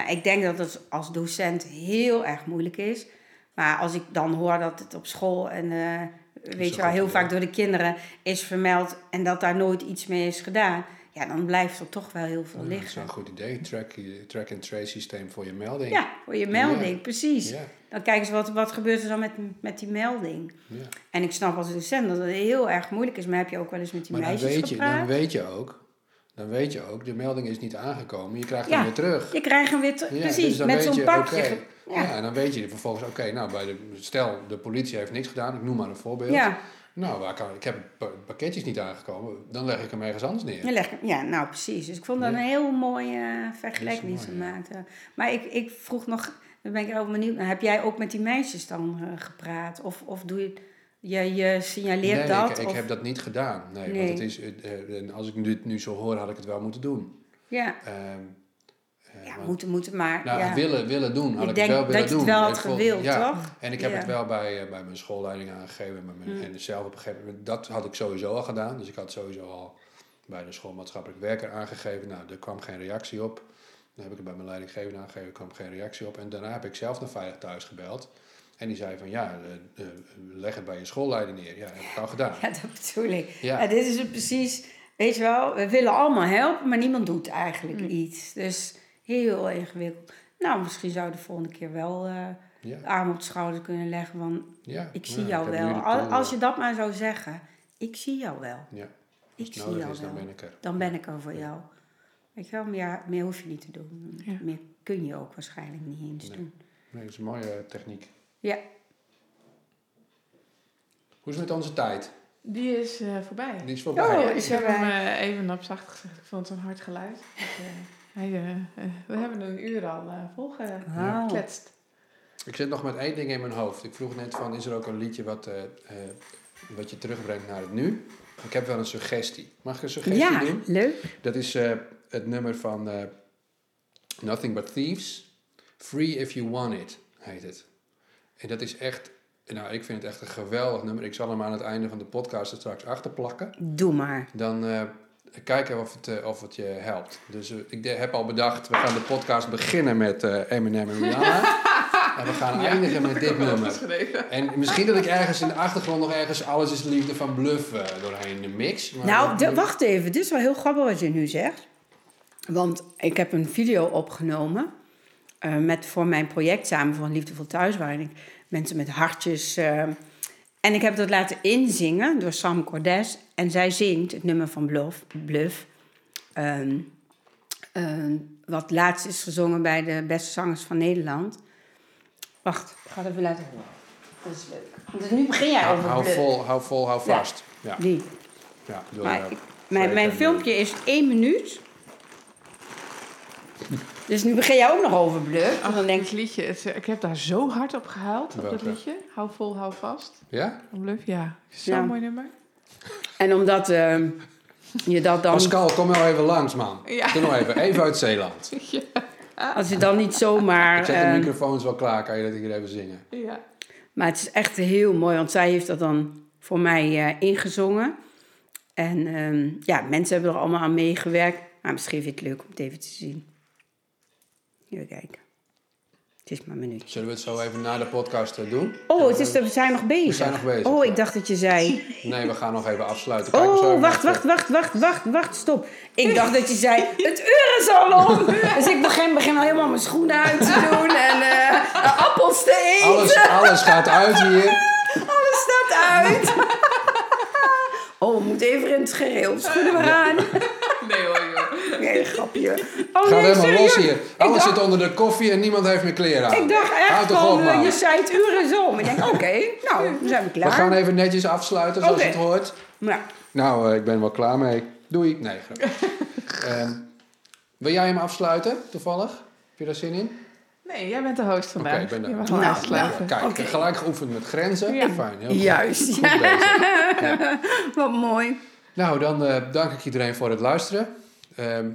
Ik denk dat het als docent heel erg moeilijk is. Maar als ik dan hoor dat het op school en weet je wel, heel vaak door de kinderen is vermeld en dat daar nooit iets mee is gedaan, ja, dan blijft er toch wel heel veel Ja, dat is liggen. wel een goed idee. Track, track and trace systeem voor je melding. Ja, voor je melding, Ja. precies. Ja, Dan kijken ze wat, wat gebeurt er dan met, met die melding. ja. En ik snap als docent dat het heel erg moeilijk is, maar heb je ook wel eens met die Maar dan meisjes weet, je, dan weet je ook, dan weet je ook, de melding is niet aangekomen. Je krijgt hem weer terug. Je krijgt hem weer terug, precies, dus dan met zo'n je, pakje. ja. en dan weet je vervolgens, oké, nou, bij de, stel de politie heeft niks gedaan, ik noem maar een voorbeeld. Ja, Nou, waar kan, ik heb het pakketjes niet aangekomen, dan leg ik hem ergens anders neer. ja, nou precies. Dus ik vond dat een heel mooie eh, vergelijking die ze ja. maakte. Maar ik, ik vroeg nog, daar ben ik heel benieuwd. Heb jij ook met die meisjes dan eh, gepraat? Of, of doe je, je, je signaleert nee, dat? ik, ik of, heb dat niet gedaan. Nee, Nee. want het is, eh, en als ik dit nu zo hoor, had ik het wel moeten doen. Ja, Ehm, eh, ja want- moeten, moeten, maar... Nou, ja. willen, willen doen. Had Ik denk wel willen dat je het doen. wel had gewild, ja. toch? En ik heb Ja. het wel bij, eh, bij mijn schoolleiding aangegeven. Mijn, Mm. en zelf op een gegeven moment, dat had ik sowieso al gedaan. Dus ik had sowieso al bij de schoolmaatschappelijk werker aangegeven. Nou, er kwam geen reactie op. Dan heb ik het bij mijn leidinggevende aangegeven, er kwam geen reactie op. En daarna heb ik zelf naar Veilig Thuis gebeld. En die zei van, ja, eh, eh, leg het bij je schoolleiding neer. Ja, dat heb ik al gedaan. <laughs> Ja, dat bedoel ik. Ja. Ja. dit is het precies, weet je wel, we willen allemaal helpen, maar niemand doet eigenlijk Mm. iets. Dus heel ingewikkeld. Nou, misschien zou je de volgende keer wel eh, Ja, de arm op de schouder kunnen leggen van, ja. ik Ja, zie jou heb nu wel. Al- Als je dat maar zou zeggen, ik zie jou wel. Ja, als Ik het zie jou is, dan wel. ben ik er. Dan ben ik er voor jou. Weet je wel, meer, meer hoef je niet te doen. Ja. Meer kun je ook waarschijnlijk niet eens Nee. doen. Nee, dat is een mooie techniek. Ja, Hoe is het met onze tijd? Die is eh, voorbij. Die is voorbij. Oh, Ja, is ik heb hem eh, even op zacht gezegd. Ik vond het een hard geluid. Dus, <laughs> eh, hij, eh, eh, we hebben een uur al uh, volgekletst. Ik zit nog met één ding in mijn hoofd. Ik vroeg net van, is er ook een liedje wat, wat je terugbrengt naar het nu? Ik heb wel een suggestie. Mag ik een suggestie ja doen? leuk. Dat is het nummer van Nothing But Thieves. Free If You Want It, heet het. En dat is echt, nou ik vind het echt een geweldig nummer. Ik zal hem aan het einde van de podcast er straks achter plakken. Doe maar. Dan kijken of het, eh, of het je helpt. Dus eh, ik de- heb al bedacht, we gaan de podcast beginnen met eh, Eminem en Rihanna. <laughs> en we gaan eindigen met dit nummer. En misschien dat ik ergens in de achtergrond nog ergens Alles is Liefde van Bluff eh, doorheen mix. Maar Nou, de- wacht even. Dit is wel heel grappig wat je nu zegt. Want ik heb een video opgenomen eh, met, voor mijn project samen voor een liefdevol thuis, waarin ik mensen met hartjes. eh, en ik heb dat laten inzingen door Sam Cordes. En zij zingt het nummer van Bluff. Bluff ehm, ehm, wat laatst is gezongen bij de beste zangers van Nederland. Wacht, ik ga het even laten horen. Dat is leuk. Dus nu begin jij over hou Bluff. vol, hou vol, hou vast. Ja, Die. ja, door, Maar eh, ik- mijn, mijn filmpje is één minuut. Dus nu begin jij ook nog over Bluff. En Ach, dan denk ik, liedje, het, ik heb daar zo hard op gehuild, op dat liedje. Hou vol, hou vast. eh, Ja? Van Bluff, ja. Zo'n Ja. mooi nummer. En omdat ehm, je dat dan, Pascal, kom nou even langs, man. Ja. Doe nou even. Even uit Zeeland. <laughs> als je dan niet zomaar... Ik zet de ehm, microfoons wel klaar. Kan je dat hier even zingen? Ja. maar het is echt heel mooi, want zij heeft dat dan voor mij eh, ingezongen. En ehm, ja, mensen hebben er allemaal aan meegewerkt. Maar misschien vind je het leuk om het even te zien. Even kijken. Is maar een minuutje. Zullen we het zo even na de podcast eh, doen? Oh, het is, we zijn nog bezig. We zijn nog bezig, Oh, ik dacht dat je zei... Nee, we gaan nog even afsluiten. Kijk, we zo Oh, even wacht, wacht, wacht, wacht, wacht, wacht, stop. Ik dacht dat je zei, het uur is al om. <laughs> Dus ik begin, begin al helemaal mijn schoenen uit te doen en eh, appels te eten. Alles, alles gaat uit hier. Alles staat uit. <laughs> Oh, we moeten even in het gereel. Schoenen weer aan. Nee grapje. <laughs> Oh, Gaat nee, helemaal serieus. los hier. Alles dacht- zit onder de koffie en niemand heeft meer kleren aan. Ik dacht echt van, eh, je zei het uur is om. Ik denk, <laughs> oké, nou, dan zijn we klaar. We gaan even netjes afsluiten zoals Oké. het hoort. Ja. Nou, eh, ik ben wel klaar mee. Doei. Nee, grapje. <laughs> Ehm, wil jij hem afsluiten, toevallig? Heb je daar zin in? Nee, jij bent de host vandaag. ik ben de host. Nou. Kijk, Oké. gelijk geoefend met grenzen. Ja. Fijn, heel goed. Juist, Goed ja, bezig. wat mooi. Nou, dan eh, dank ik iedereen voor het luisteren. Ehm,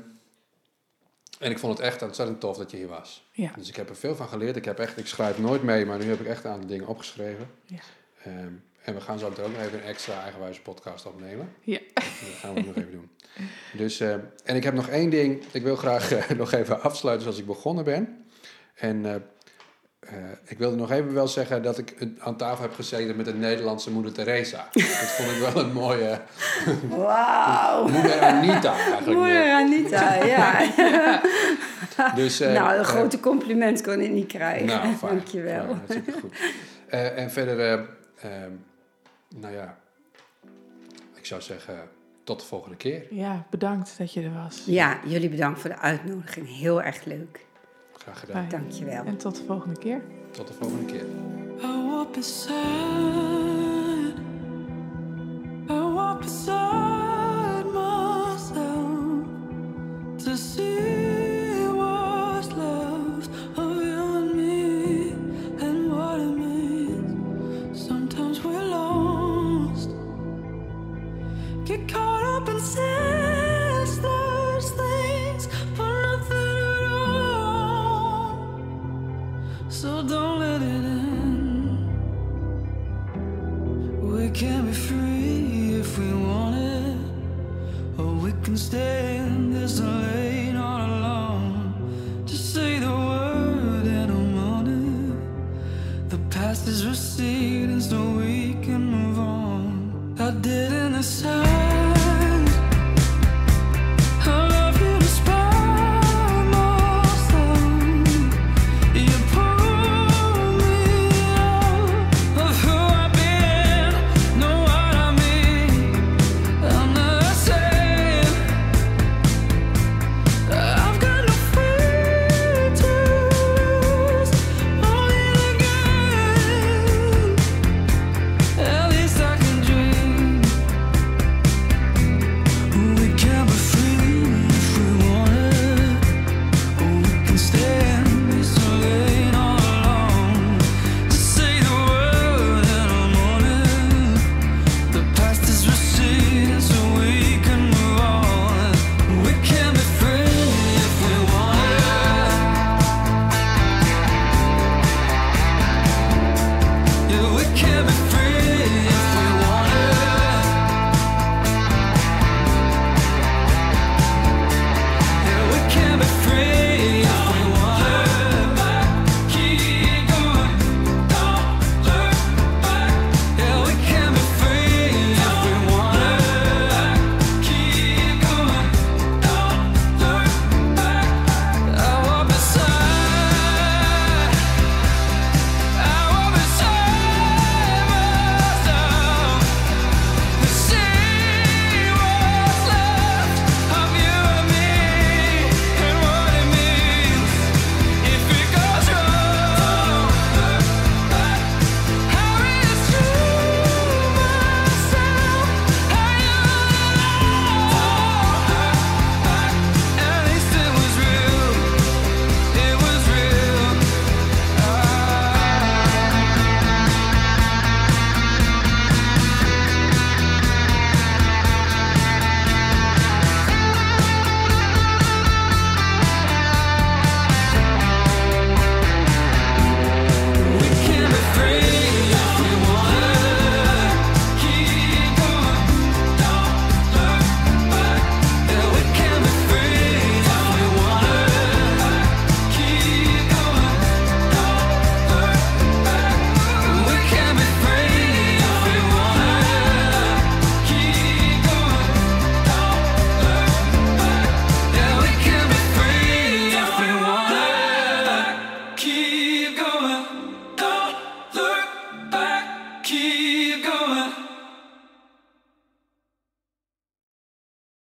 en ik vond het echt ontzettend tof dat je hier was. Ja. Dus ik heb er veel van geleerd. Ik, heb echt, ik schrijf nooit mee, maar nu heb ik echt een aantal dingen opgeschreven. Ja. Ehm, en we gaan zo meteen ook nog even een extra eigenwijze podcast opnemen. Ja. <laughs> Dat gaan we nog even doen. Dus, eh, en ik heb nog één ding. Ik wil graag eh, <laughs> nog even afsluiten zoals ik begonnen ben. En eh, eh, ik wilde nog even wel zeggen dat ik aan tafel heb gezeten met een Nederlandse moeder Teresa. dat vond ik wel een mooie Wauw. moeder Anita eigenlijk. Moeder meer. Anita, ja. <laughs> Dus, eh, nou, een eh, grote compliment kon ik niet krijgen. Nou, fijn. Dankjewel. Fijn, hartstikke goed. Eh, en verder, eh, ehm, nou ja, ik zou zeggen, tot de volgende keer. Ja, bedankt dat je er was. Ja, jullie bedankt voor de uitnodiging. Heel erg leuk. Graag gedaan. Fijn. Dankjewel. En tot de volgende keer. Tot de volgende keer. To see